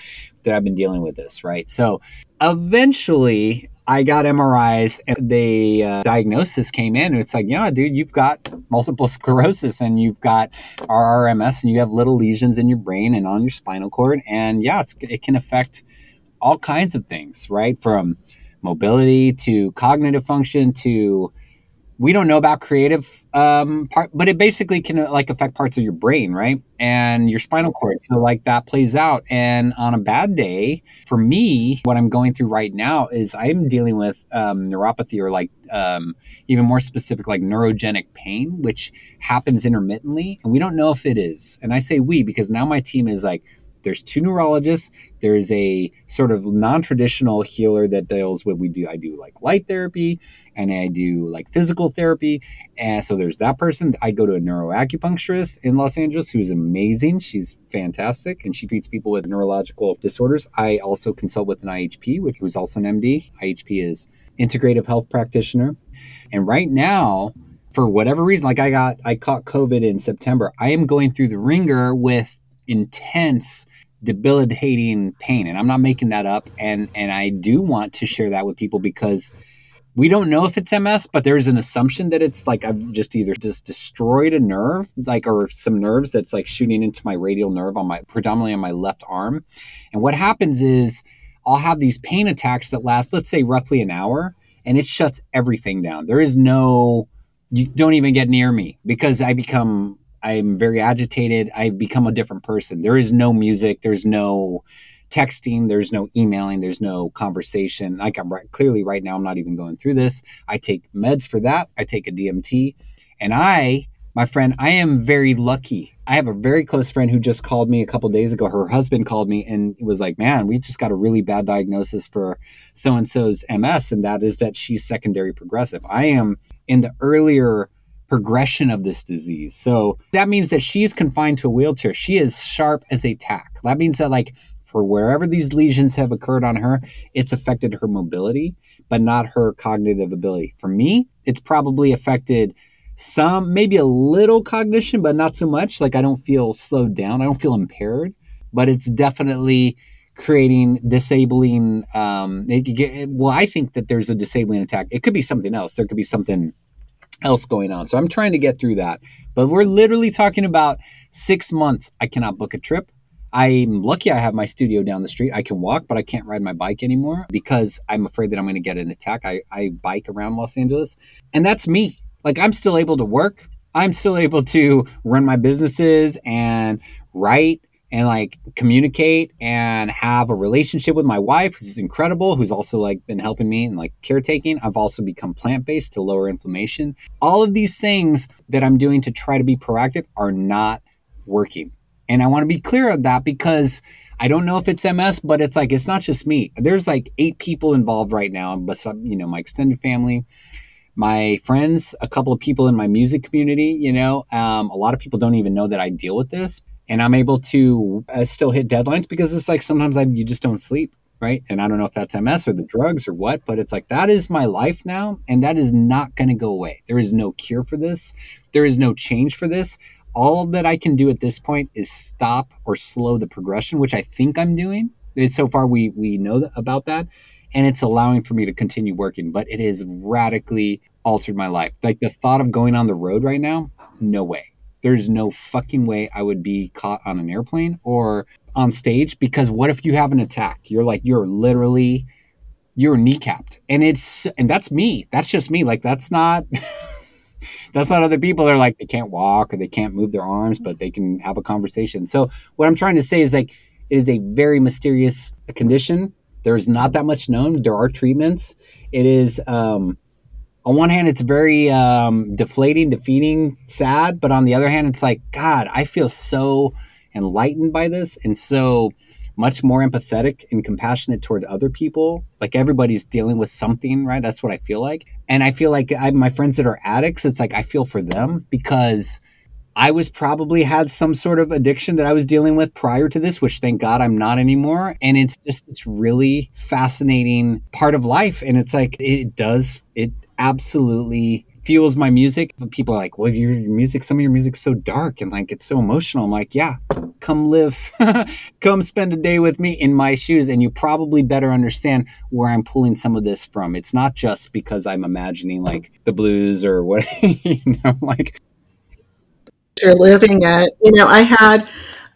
that I've been dealing with this, right? So eventually I got MRIs and the uh, diagnosis came in. And it's like, yeah, dude, you've got multiple (laughs) sclerosis and you've got RRMS and you have little lesions in your brain and on your spinal cord. And yeah, it can affect all kinds of things, right? From mobility to cognitive function to we don't know about creative um, part, but it basically can uh, like affect parts of your brain, right? And your spinal cord. So like that plays out. And on a bad day, for me, what I'm going through right now is I'm dealing with um, neuropathy or like um, even more specific, like neurogenic pain, which happens intermittently, and we don't know if it is. And I say we because now my team is like there's two neurologists. There's a sort of non-traditional healer that deals with we do i do like light therapy and i do like physical therapy. And so there's that person. I go to a neuroacupuncturist in los angeles who's amazing. She's fantastic and she treats people with neurological disorders. I also consult with an ihp which who's also an md ihp is integrative health practitioner. And right now for whatever reason like i got i caught covid in september. I am going through the ringer with intense debilitating pain. And i'm not making that up. And and i do want to share that with people because we don't know if it's ms but there's an assumption that it's like i've just either just destroyed a nerve like or some nerves that's like shooting into my radial nerve on my predominantly on my left arm. And what happens is i'll have these pain attacks that last let's say roughly an hour and it shuts everything down. There is no you don't even get near me because i become I'm very agitated. I've become a different person. There is no music. There's no texting. There's no emailing. There's no conversation. Like I'm right, clearly right now, I'm not even going through this. I take meds for that. I take a DMT. And I, my friend, I am very lucky. I have a very close friend who just called me a couple days ago. Her husband called me and was like, man, we just got a really bad diagnosis for so and so's MS. And that is that she's secondary progressive. I am in the earlier progression of this disease. So that means that she is confined to a wheelchair. She is sharp as a tack. That means that like for wherever these lesions have occurred on her, it's affected her mobility, but not her cognitive ability. For me, it's probably affected some, maybe a little cognition, but not so much. Like I don't feel slowed down, I don't feel impaired, but it's definitely creating disabling um it, well i think that there's a disabling attack it could be something else there could be something else going on. So i'm trying to get through that. But we're literally talking about six months. I cannot book a trip. I'm lucky i have my studio down the street. I can walk but i can't ride my bike anymore because i'm afraid that i'm going to get an attack. I, I bike around los angeles and that's me. Like i'm still able to work. I'm still able to run my businesses and write and like communicate and have a relationship with my wife who's incredible who's also like been helping me and like caretaking. I've also become plant-based to lower inflammation. All of these things that i'm doing to try to be proactive are not working. And i want to be clear of that because i don't know if it's ms but it's like it's not just me. There's like eight people involved right now but you know my extended family my friends a couple of people in my music community you know? Um, a lot of people don't even know that i deal with this and I'm able to uh, still hit deadlines because it's like sometimes I you just don't sleep, right? And I don't know if that's MS or the drugs or what, but it's like that is my life now, and that is not going to go away. There is no cure for this. There is no change for this. All that I can do at this point is stop or slow the progression, which I think I'm doing. So far, we we know about that, and it's allowing for me to continue working. But it has radically altered my life. Like the thought of going on the road right now, no way there's no fucking way I would be caught on an airplane or on stage because what if you have an attack? You're like, you're literally, you're kneecapped. And it's, and that's me. That's just me. Like, that's not, (laughs) that's not other people. They're like, they can't walk or they can't move their arms, but they can have a conversation. So, what I'm trying to say is like, it is a very mysterious condition. There's not that much known. There are treatments. It is, um, on one hand, it's very um, deflating, defeating, sad. But on the other hand, it's like, God, I feel so enlightened by this and so much more empathetic and compassionate toward other people. Like everybody's dealing with something, right? That's what I feel like. And I feel like I, my friends that are addicts, it's like I feel for them because I was probably had some sort of addiction that I was dealing with prior to this, which thank God I'm not anymore. And it's just it's really fascinating part of life. And it's like it does it absolutely fuels my music. But people are like, well, your, your music, some of your music's so dark and like it's so emotional. I'm like, yeah, come live, (laughs) come spend a day with me in my shoes. And you probably better understand where I'm pulling some of this from. It's not just because I'm imagining like the blues or (laughs) what, you know, like. You're living it. You know, I had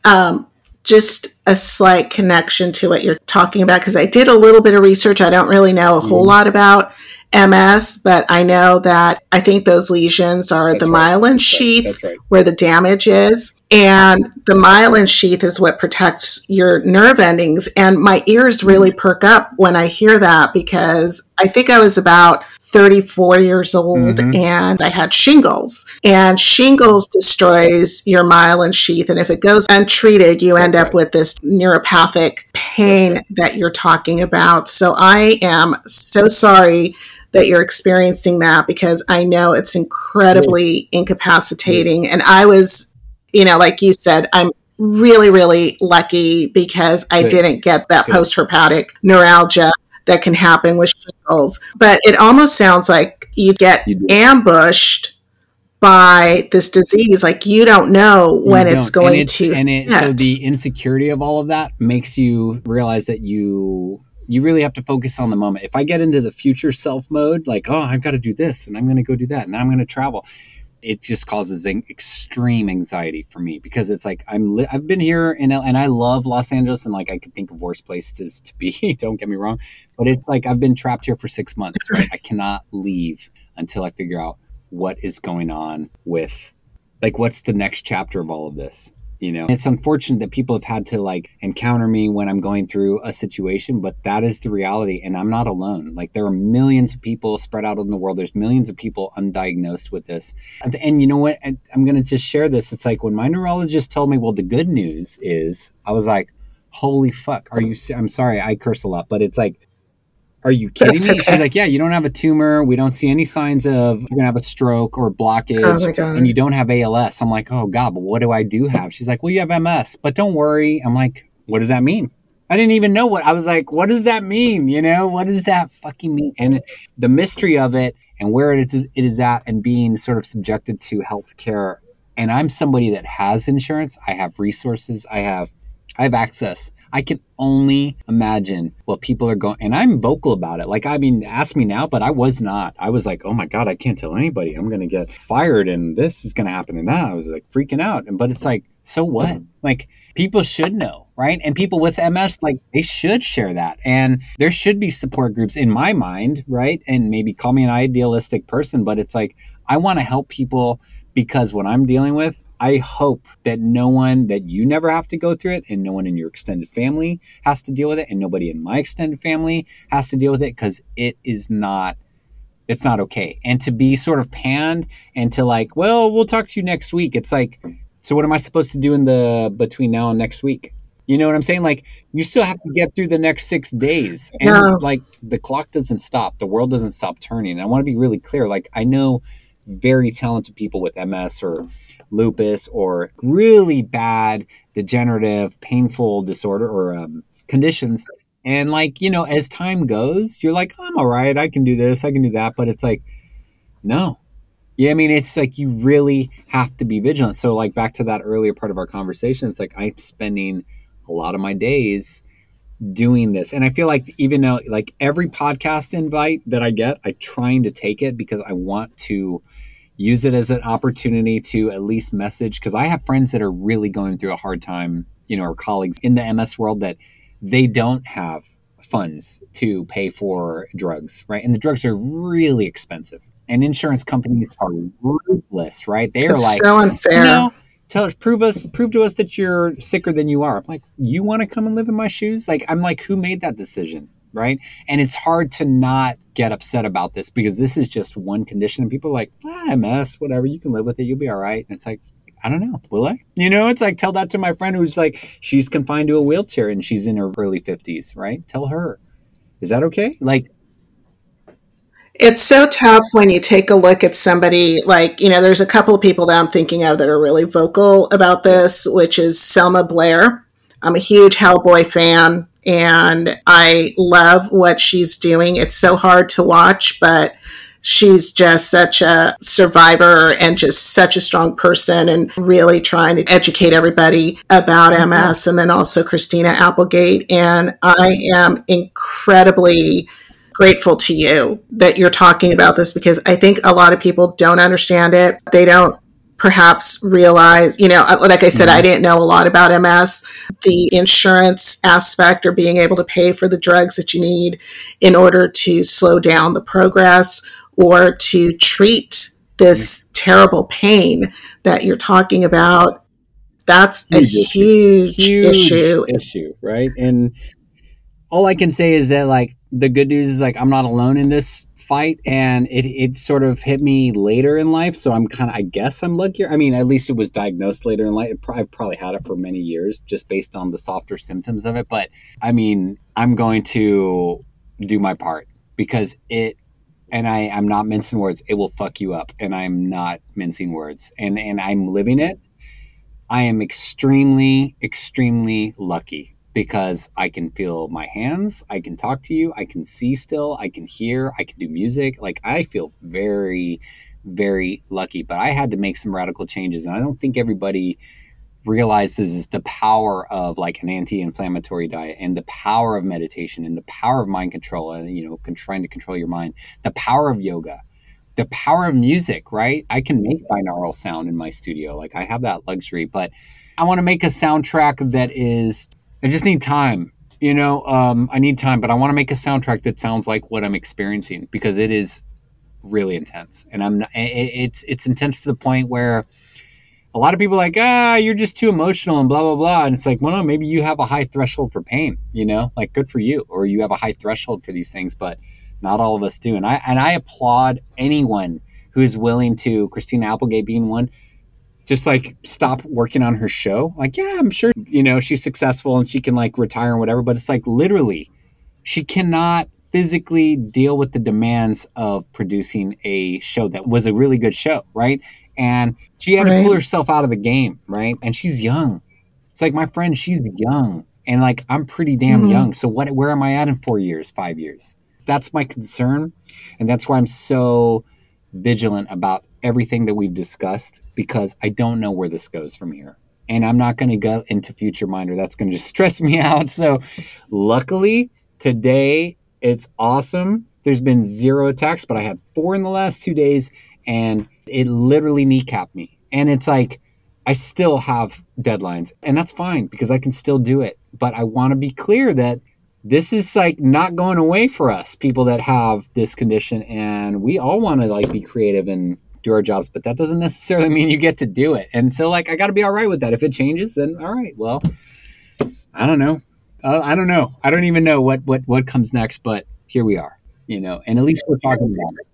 um, just a slight connection to what you're talking about because I did a little bit of research. I don't really know a whole mm. lot about MS, but I know that I think those lesions are that's the right. myelin sheath right. where the damage is. And the myelin sheath is what protects your nerve endings. And my ears really mm-hmm. perk up when I hear that because I think I was about 34 years old mm-hmm. and I had shingles. And shingles destroys your myelin sheath. And if it goes untreated, you end up with this neuropathic pain that you're talking about. So I am so sorry that you're experiencing that because I know it's incredibly incapacitating. And I was, you know, like you said, I'm really, really lucky because I didn't get that post herpetic neuralgia that can happen with shingles. But it almost sounds like you get you ambushed by this disease. Like you don't know when it's going and it's, to and it, so the insecurity of all of that makes you realize that you you really have to focus on the moment. If I get into the future self mode, like, oh, I've got to do this and I'm going to go do that and then I'm going to travel, it just causes an extreme anxiety for me because it's like I'm li- I've been here in L- and I love Los Angeles and like I could think of worse places to be. (laughs) don't get me wrong, but it's like I've been trapped here for six months. Right, I cannot leave until I figure out what is going on with like what's the next chapter of all of this you know. It's unfortunate that people have had to like encounter me when i'm going through a situation but that is the reality and i'm not alone. Like there are millions of people spread out in the world. There's millions of people undiagnosed with this. And, you know what? I'm going to just share this. It's like when my neurologist told me well the good news is i was like holy fuck. Are you i'm sorry i curse a lot but it's like are you kidding That's me? Okay. She's like, yeah, you don't have a tumor. We don't see any signs of you're gonna have a stroke or blockage, oh and you don't have ALS. I'm like, oh god, but what do I do have? She's like, well, you have MS, but don't worry. I'm like, what does that mean? I didn't even know what I was like. What does that mean? You know, what does that fucking mean? And the mystery of it and where it is, it is at, and being sort of subjected to healthcare. And I'm somebody that has insurance. I have resources. I have, I have access. I can only imagine what people are going, and I'm vocal about it. Like, I mean, ask me now, but I was not. I was like, oh my God, I can't tell anybody. I'm going to get fired and this is going to happen and that. I was like freaking out. And, but it's like, so what? Like, people should know, right? And people with MS, like, they should share that. And there should be support groups in my mind, right? And maybe call me an idealistic person, but it's like, I want to help people because what I'm dealing with, I hope that no one that you never have to go through it and no one in your extended family has to deal with it and nobody in my extended family has to deal with it because it is not it's not okay. And to be sort of panned and to like, well, we'll talk to you next week. It's like, so what am I supposed to do in the between now and next week? You know what I'm saying? Like you still have to get through the next six days. And Yeah. like the clock doesn't stop. The world doesn't stop turning. And I want to be really clear. Like I know very talented people with MS or lupus or really bad degenerative painful disorder or um, conditions. And like you know as time goes you're like i'm all right i can do this i can do that. But it's like no. Yeah i mean it's like you really have to be vigilant. So like back to that earlier part of our conversation it's like i'm spending a lot of my days doing this. And i feel like even though like every podcast invite that i get I'm trying to take it because i want to use it as an opportunity to at least message because I have friends that are really going through a hard time, you know, or colleagues in the MS world that they don't have funds to pay for drugs, right? And the drugs are really expensive. And insurance companies are ruthless, right? They are It's like, so unfair. No, tell us, prove us, prove to us that you're sicker than you are. I'm like, you want to come and live in my shoes? Like, I'm like, who made that decision, right? And it's hard to not get upset about this because this is just one condition, and people are like, ah, MS, whatever, you can live with it, you'll be all right. And it's like, I don't know, will I? You know, it's like tell that to my friend who's like, she's confined to a wheelchair and she's in her early 50s, right? Tell her. Is that okay? Like, It's so tough when you take a look at somebody like, you know, there's a couple of people that I'm thinking of that are really vocal about this, which is Selma Blair. I'm a huge Hellboy fan and I love what she's doing. It's so hard to watch, but she's just such a survivor and just such a strong person and really trying to educate everybody about MS. And then also Christina Applegate. And I am incredibly grateful to you that you're talking about this because I think a lot of people don't understand it. They don't perhaps realize, you know, like I said, I mm-hmm. didn't know a lot about MS. The insurance aspect or being able to pay for the drugs that you need in order to slow down the progress or to treat this terrible pain that you're talking about. That's a huge, issue. issue, right? And all I can say is that like the good news is like I'm not alone in this fight, and it it sort of hit me later in life, so I'm kind of I guess I'm luckier. I mean, at least it was diagnosed later in life. I've probably had it for many years just based on the softer symptoms of it, but I mean, I'm going to do my part because it and I, I'm not mincing words. It will fuck you up, and I'm not mincing words, and and I'm living it. I am extremely, extremely lucky because I can feel my hands, I can talk to you, I can see still, I can hear, I can do music. Like I feel very, very lucky. But I had to make some radical changes, and I don't think everybody realizes is the power of like an anti-inflammatory diet and the power of meditation and the power of mind control and you know con- trying to control your mind the power of yoga the power of music right i can make binaural sound in my studio like i have that luxury but i want to make a soundtrack that is i just need time you know um, i need time but i want to make a soundtrack that sounds like what i'm experiencing because it is really intense and i'm not, it, it's it's intense to the point where a lot of people are like, ah, you're just too emotional and blah blah blah. And it's like, well, no, maybe you have a high threshold for pain, you know, like good for you, or you have a high threshold for these things, but not all of us do. And I and I applaud anyone who is willing to, Christina Applegate being one, just like stop working on her show. Like, yeah, I'm sure, you know, she's successful and she can like retire and whatever, but it's like literally, she cannot physically deal with the demands of producing a show that was a really good show, right? And she had to pull herself out of the game, right? And she's young. It's like my friend, she's young And like I'm pretty damn Mhm. young. So what where am I at in 4 years, 5 years? That's my concern and that's why I'm so vigilant about everything that we've discussed because I don't know where this goes from here. And I'm not going to go into future minder. That's going to just (laughs) stress me out. So luckily today it's awesome. There's been zero attacks, but I had four in the last two days and it literally kneecapped me. And it's like, I still have deadlines and that's fine because I can still do it. But I want to be clear that this is like not going away for us, people that have this condition. And we all want to like be creative and do our jobs, but that doesn't necessarily (laughs) mean you get to do it. And so, like, I got to be all right with that. If it changes, then all right. Well, I don't know. Uh, I don't know. I don't even know what what what comes next. But here we are, you know. And at least we're talking about it.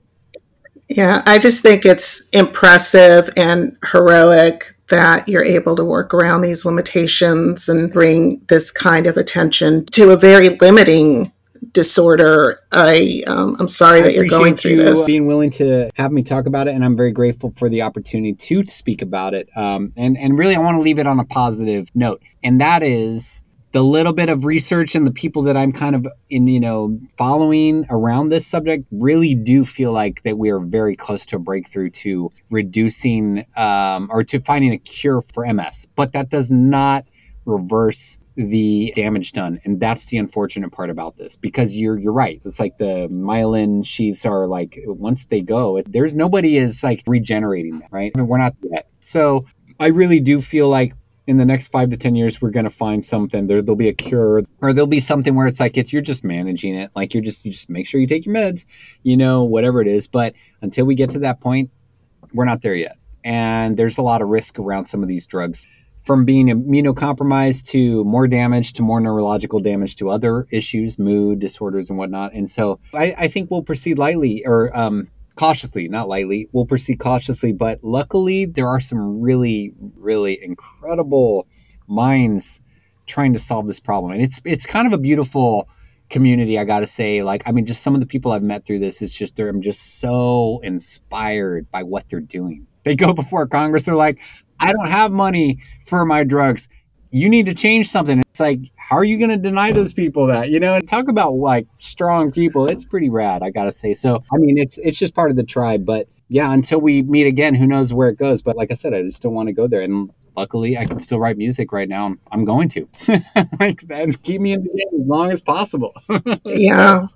Yeah, I just think it's impressive and heroic that you're able to work around these limitations and bring this kind of attention to a very limiting disorder. I um, I'm sorry I that you're going through you this. being willing to have me talk about it, and I'm very grateful for the opportunity to speak about it. Um, and and really, I want to leave it on a positive note, and that is the little bit of research and the people that I'm kind of in, you know, following around this subject really do feel like that we are very close to a breakthrough to reducing um, or to finding a cure for MS. But that does not reverse the damage done. And that's the unfortunate part about this because you're you're right. It's like the myelin sheaths are like once they go there's nobody is like regenerating them right? I mean, we're not yet. So i really do feel like in the next five to ten years we're going to find something. There, there'll be a cure or there'll be something where it's like it's you're just managing it. Like you're just you just make sure you take your meds you know whatever it is. But until we get to that point we're not there yet. And there's a lot of risk around some of these drugs from being immunocompromised to more damage to more neurological damage to other issues, mood disorders and whatnot. And so I, I think we'll proceed lightly or um, cautiously, not lightly. We'll proceed cautiously, but luckily there are some really, really incredible minds trying to solve this problem. And it's it's kind of a beautiful community, I gotta say. Like, I mean, just some of the people I've met through this, it's just I'm just so inspired by what they're doing. They go (laughs) before Congress, they're like, I don't have money for my drugs. You need to change something. It's like, how are you going to deny those people that? You know, and talk about like strong people. It's pretty rad, I got to say. So, I mean, it's it's just part of the tribe, but yeah, until we meet again, who knows where it goes. But like I said, I just don't want to go there and luckily I can still write music right now. I'm going to. (laughs) like that keep me in the game as long as possible. (laughs) yeah.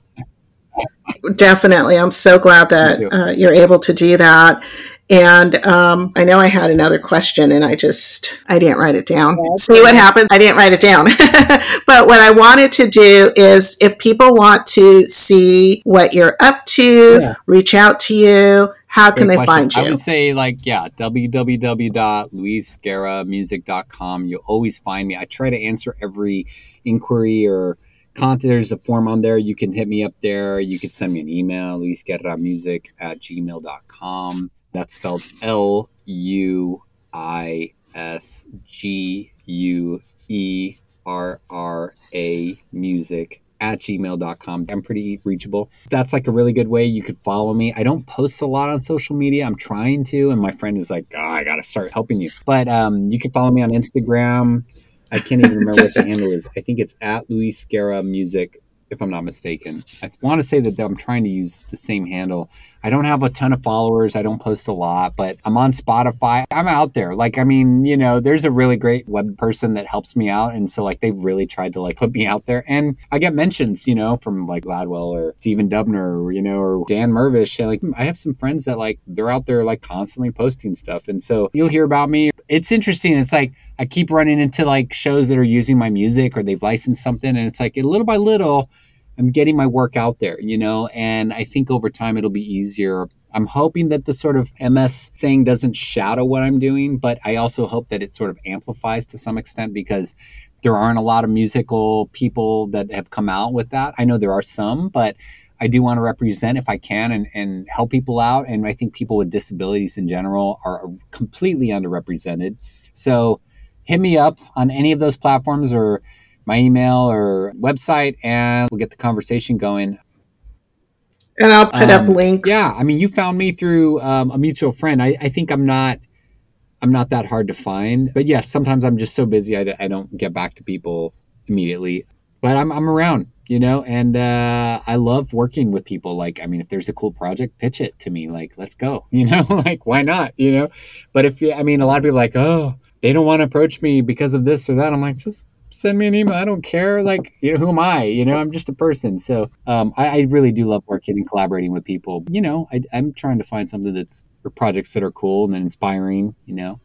Definitely. I'm so glad that uh, you're able to do that. And um, I know I had another question and I just, I didn't write it down. See what happens? I didn't write it down. (laughs) but what I wanted to do is if people want to see what you're up to, Yeah. reach out to you, how can they question. find you? I would say like yeah, www.luisguerramusic.com. You'll always find me. I try to answer every inquiry or content. There's a form on there. You can hit me up there. You can send me an email, luisguerramusic at gmail.com. That's spelled L U I S G U E R R A music at gmail.com. I'm pretty reachable. That's like a really good way you could follow me. I don't post a lot on social media. I'm trying to, and my friend is like, oh, I gotta start helping you. But um, you can follow me on Instagram. I can't even remember what the handle is. I think it's at Luis Guerra Music, if I'm not mistaken. I want to say that I'm trying to use the same handle. I don't have a ton of followers. I don't post a lot, but I'm on Spotify. I'm out there. Like, I mean, you know, there's a really great web person that helps me out. And so, like, they've really tried to, like, put me out there. And I get mentions, you know, from, like, Gladwell or Stephen Dubner, or, you know, or Dan Mirvish. Like, hmm, I have some friends that, like, they're out there, like, constantly posting stuff. And so you'll hear about me. It's interesting. It's like, I keep running into, like, shows that are using my music or they've licensed something. And it's like, little by little, I'm getting my work out there, you know, and I think over time it'll be easier. I'm hoping that the sort of MS thing doesn't shadow what I'm doing, but I also hope that it sort of amplifies to some extent because there aren't a lot of musical people that have come out with that. I know there are some, but I do want to represent if I can and, and help people out. And I think people with disabilities in general are completely underrepresented. So hit me up on any of those platforms or my email or website and we'll get the conversation going. and I'll put up Um, links. Yeah, I mean, you found me through um, a mutual friend. I, I think I'm not, I'm not that hard to find. But yes, sometimes I'm just so busy I don't get back to people immediately. But I'm I'm around, you know, and uh, I love working with people. Like, I mean, if there's a cool project, pitch it to me. Like, let's go, (laughs) you know, like why not, you know? But if you, I mean, a lot of people are like, oh, they don't want to approach me because of this or that. I'm like, just send me an email. I don't care. Like, you know, who am I? You know, I'm just a person. So um, I, I, really do love working and collaborating with people. You know, I, I'm trying to find something that's for projects that are cool and inspiring, you know.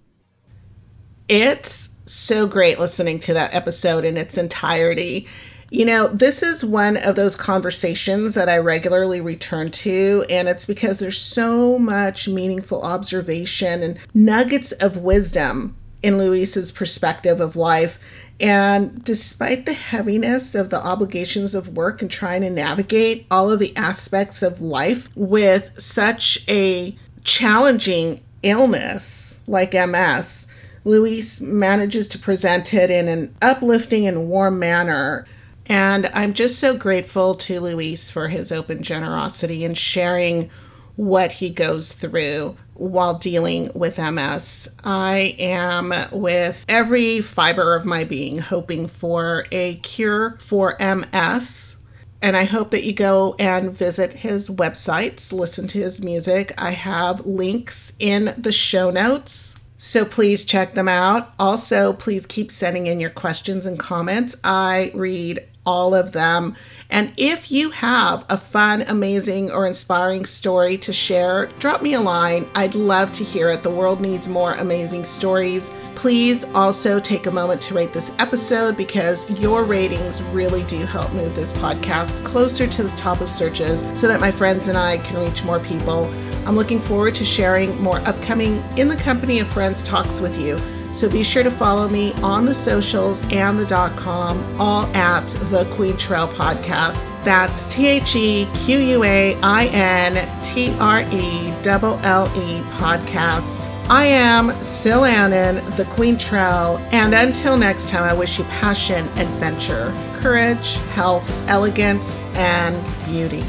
It's so great listening to that episode in its entirety. You know, this is one of those conversations that I regularly return to, and it's because there's so much meaningful observation and nuggets of wisdom in Luis's perspective of life and despite the heaviness of the obligations of work and trying to navigate all of the aspects of life with such a challenging illness like MS, Luis manages to present it in an uplifting and warm manner. And I'm just so grateful to Luis for his open generosity and sharing what he goes through while dealing with MS. I am with every fiber of my being hoping for a cure for MS. And I hope that you go and visit his websites, listen to his music. I have links in the show notes. So please check them out. Also, please keep sending in your questions and comments. I read all of them and if you have a fun, amazing, or inspiring story to share, drop me a line. I'd love to hear it. The world needs more amazing stories. Please also take a moment to rate this episode because your ratings really do help move this podcast closer to the top of searches so that my friends and I can reach more people. I'm looking forward to sharing more upcoming In the Company of Friends talks with you. So be sure to follow me on the socials and the dot com, all at the Quaintrelle Podcast. That's T H E Q U A I N T R E L L E Podcast. I am Sil Annan, the Quaintrelle, and until next time, I wish you passion, adventure, courage, health, elegance, and beauty.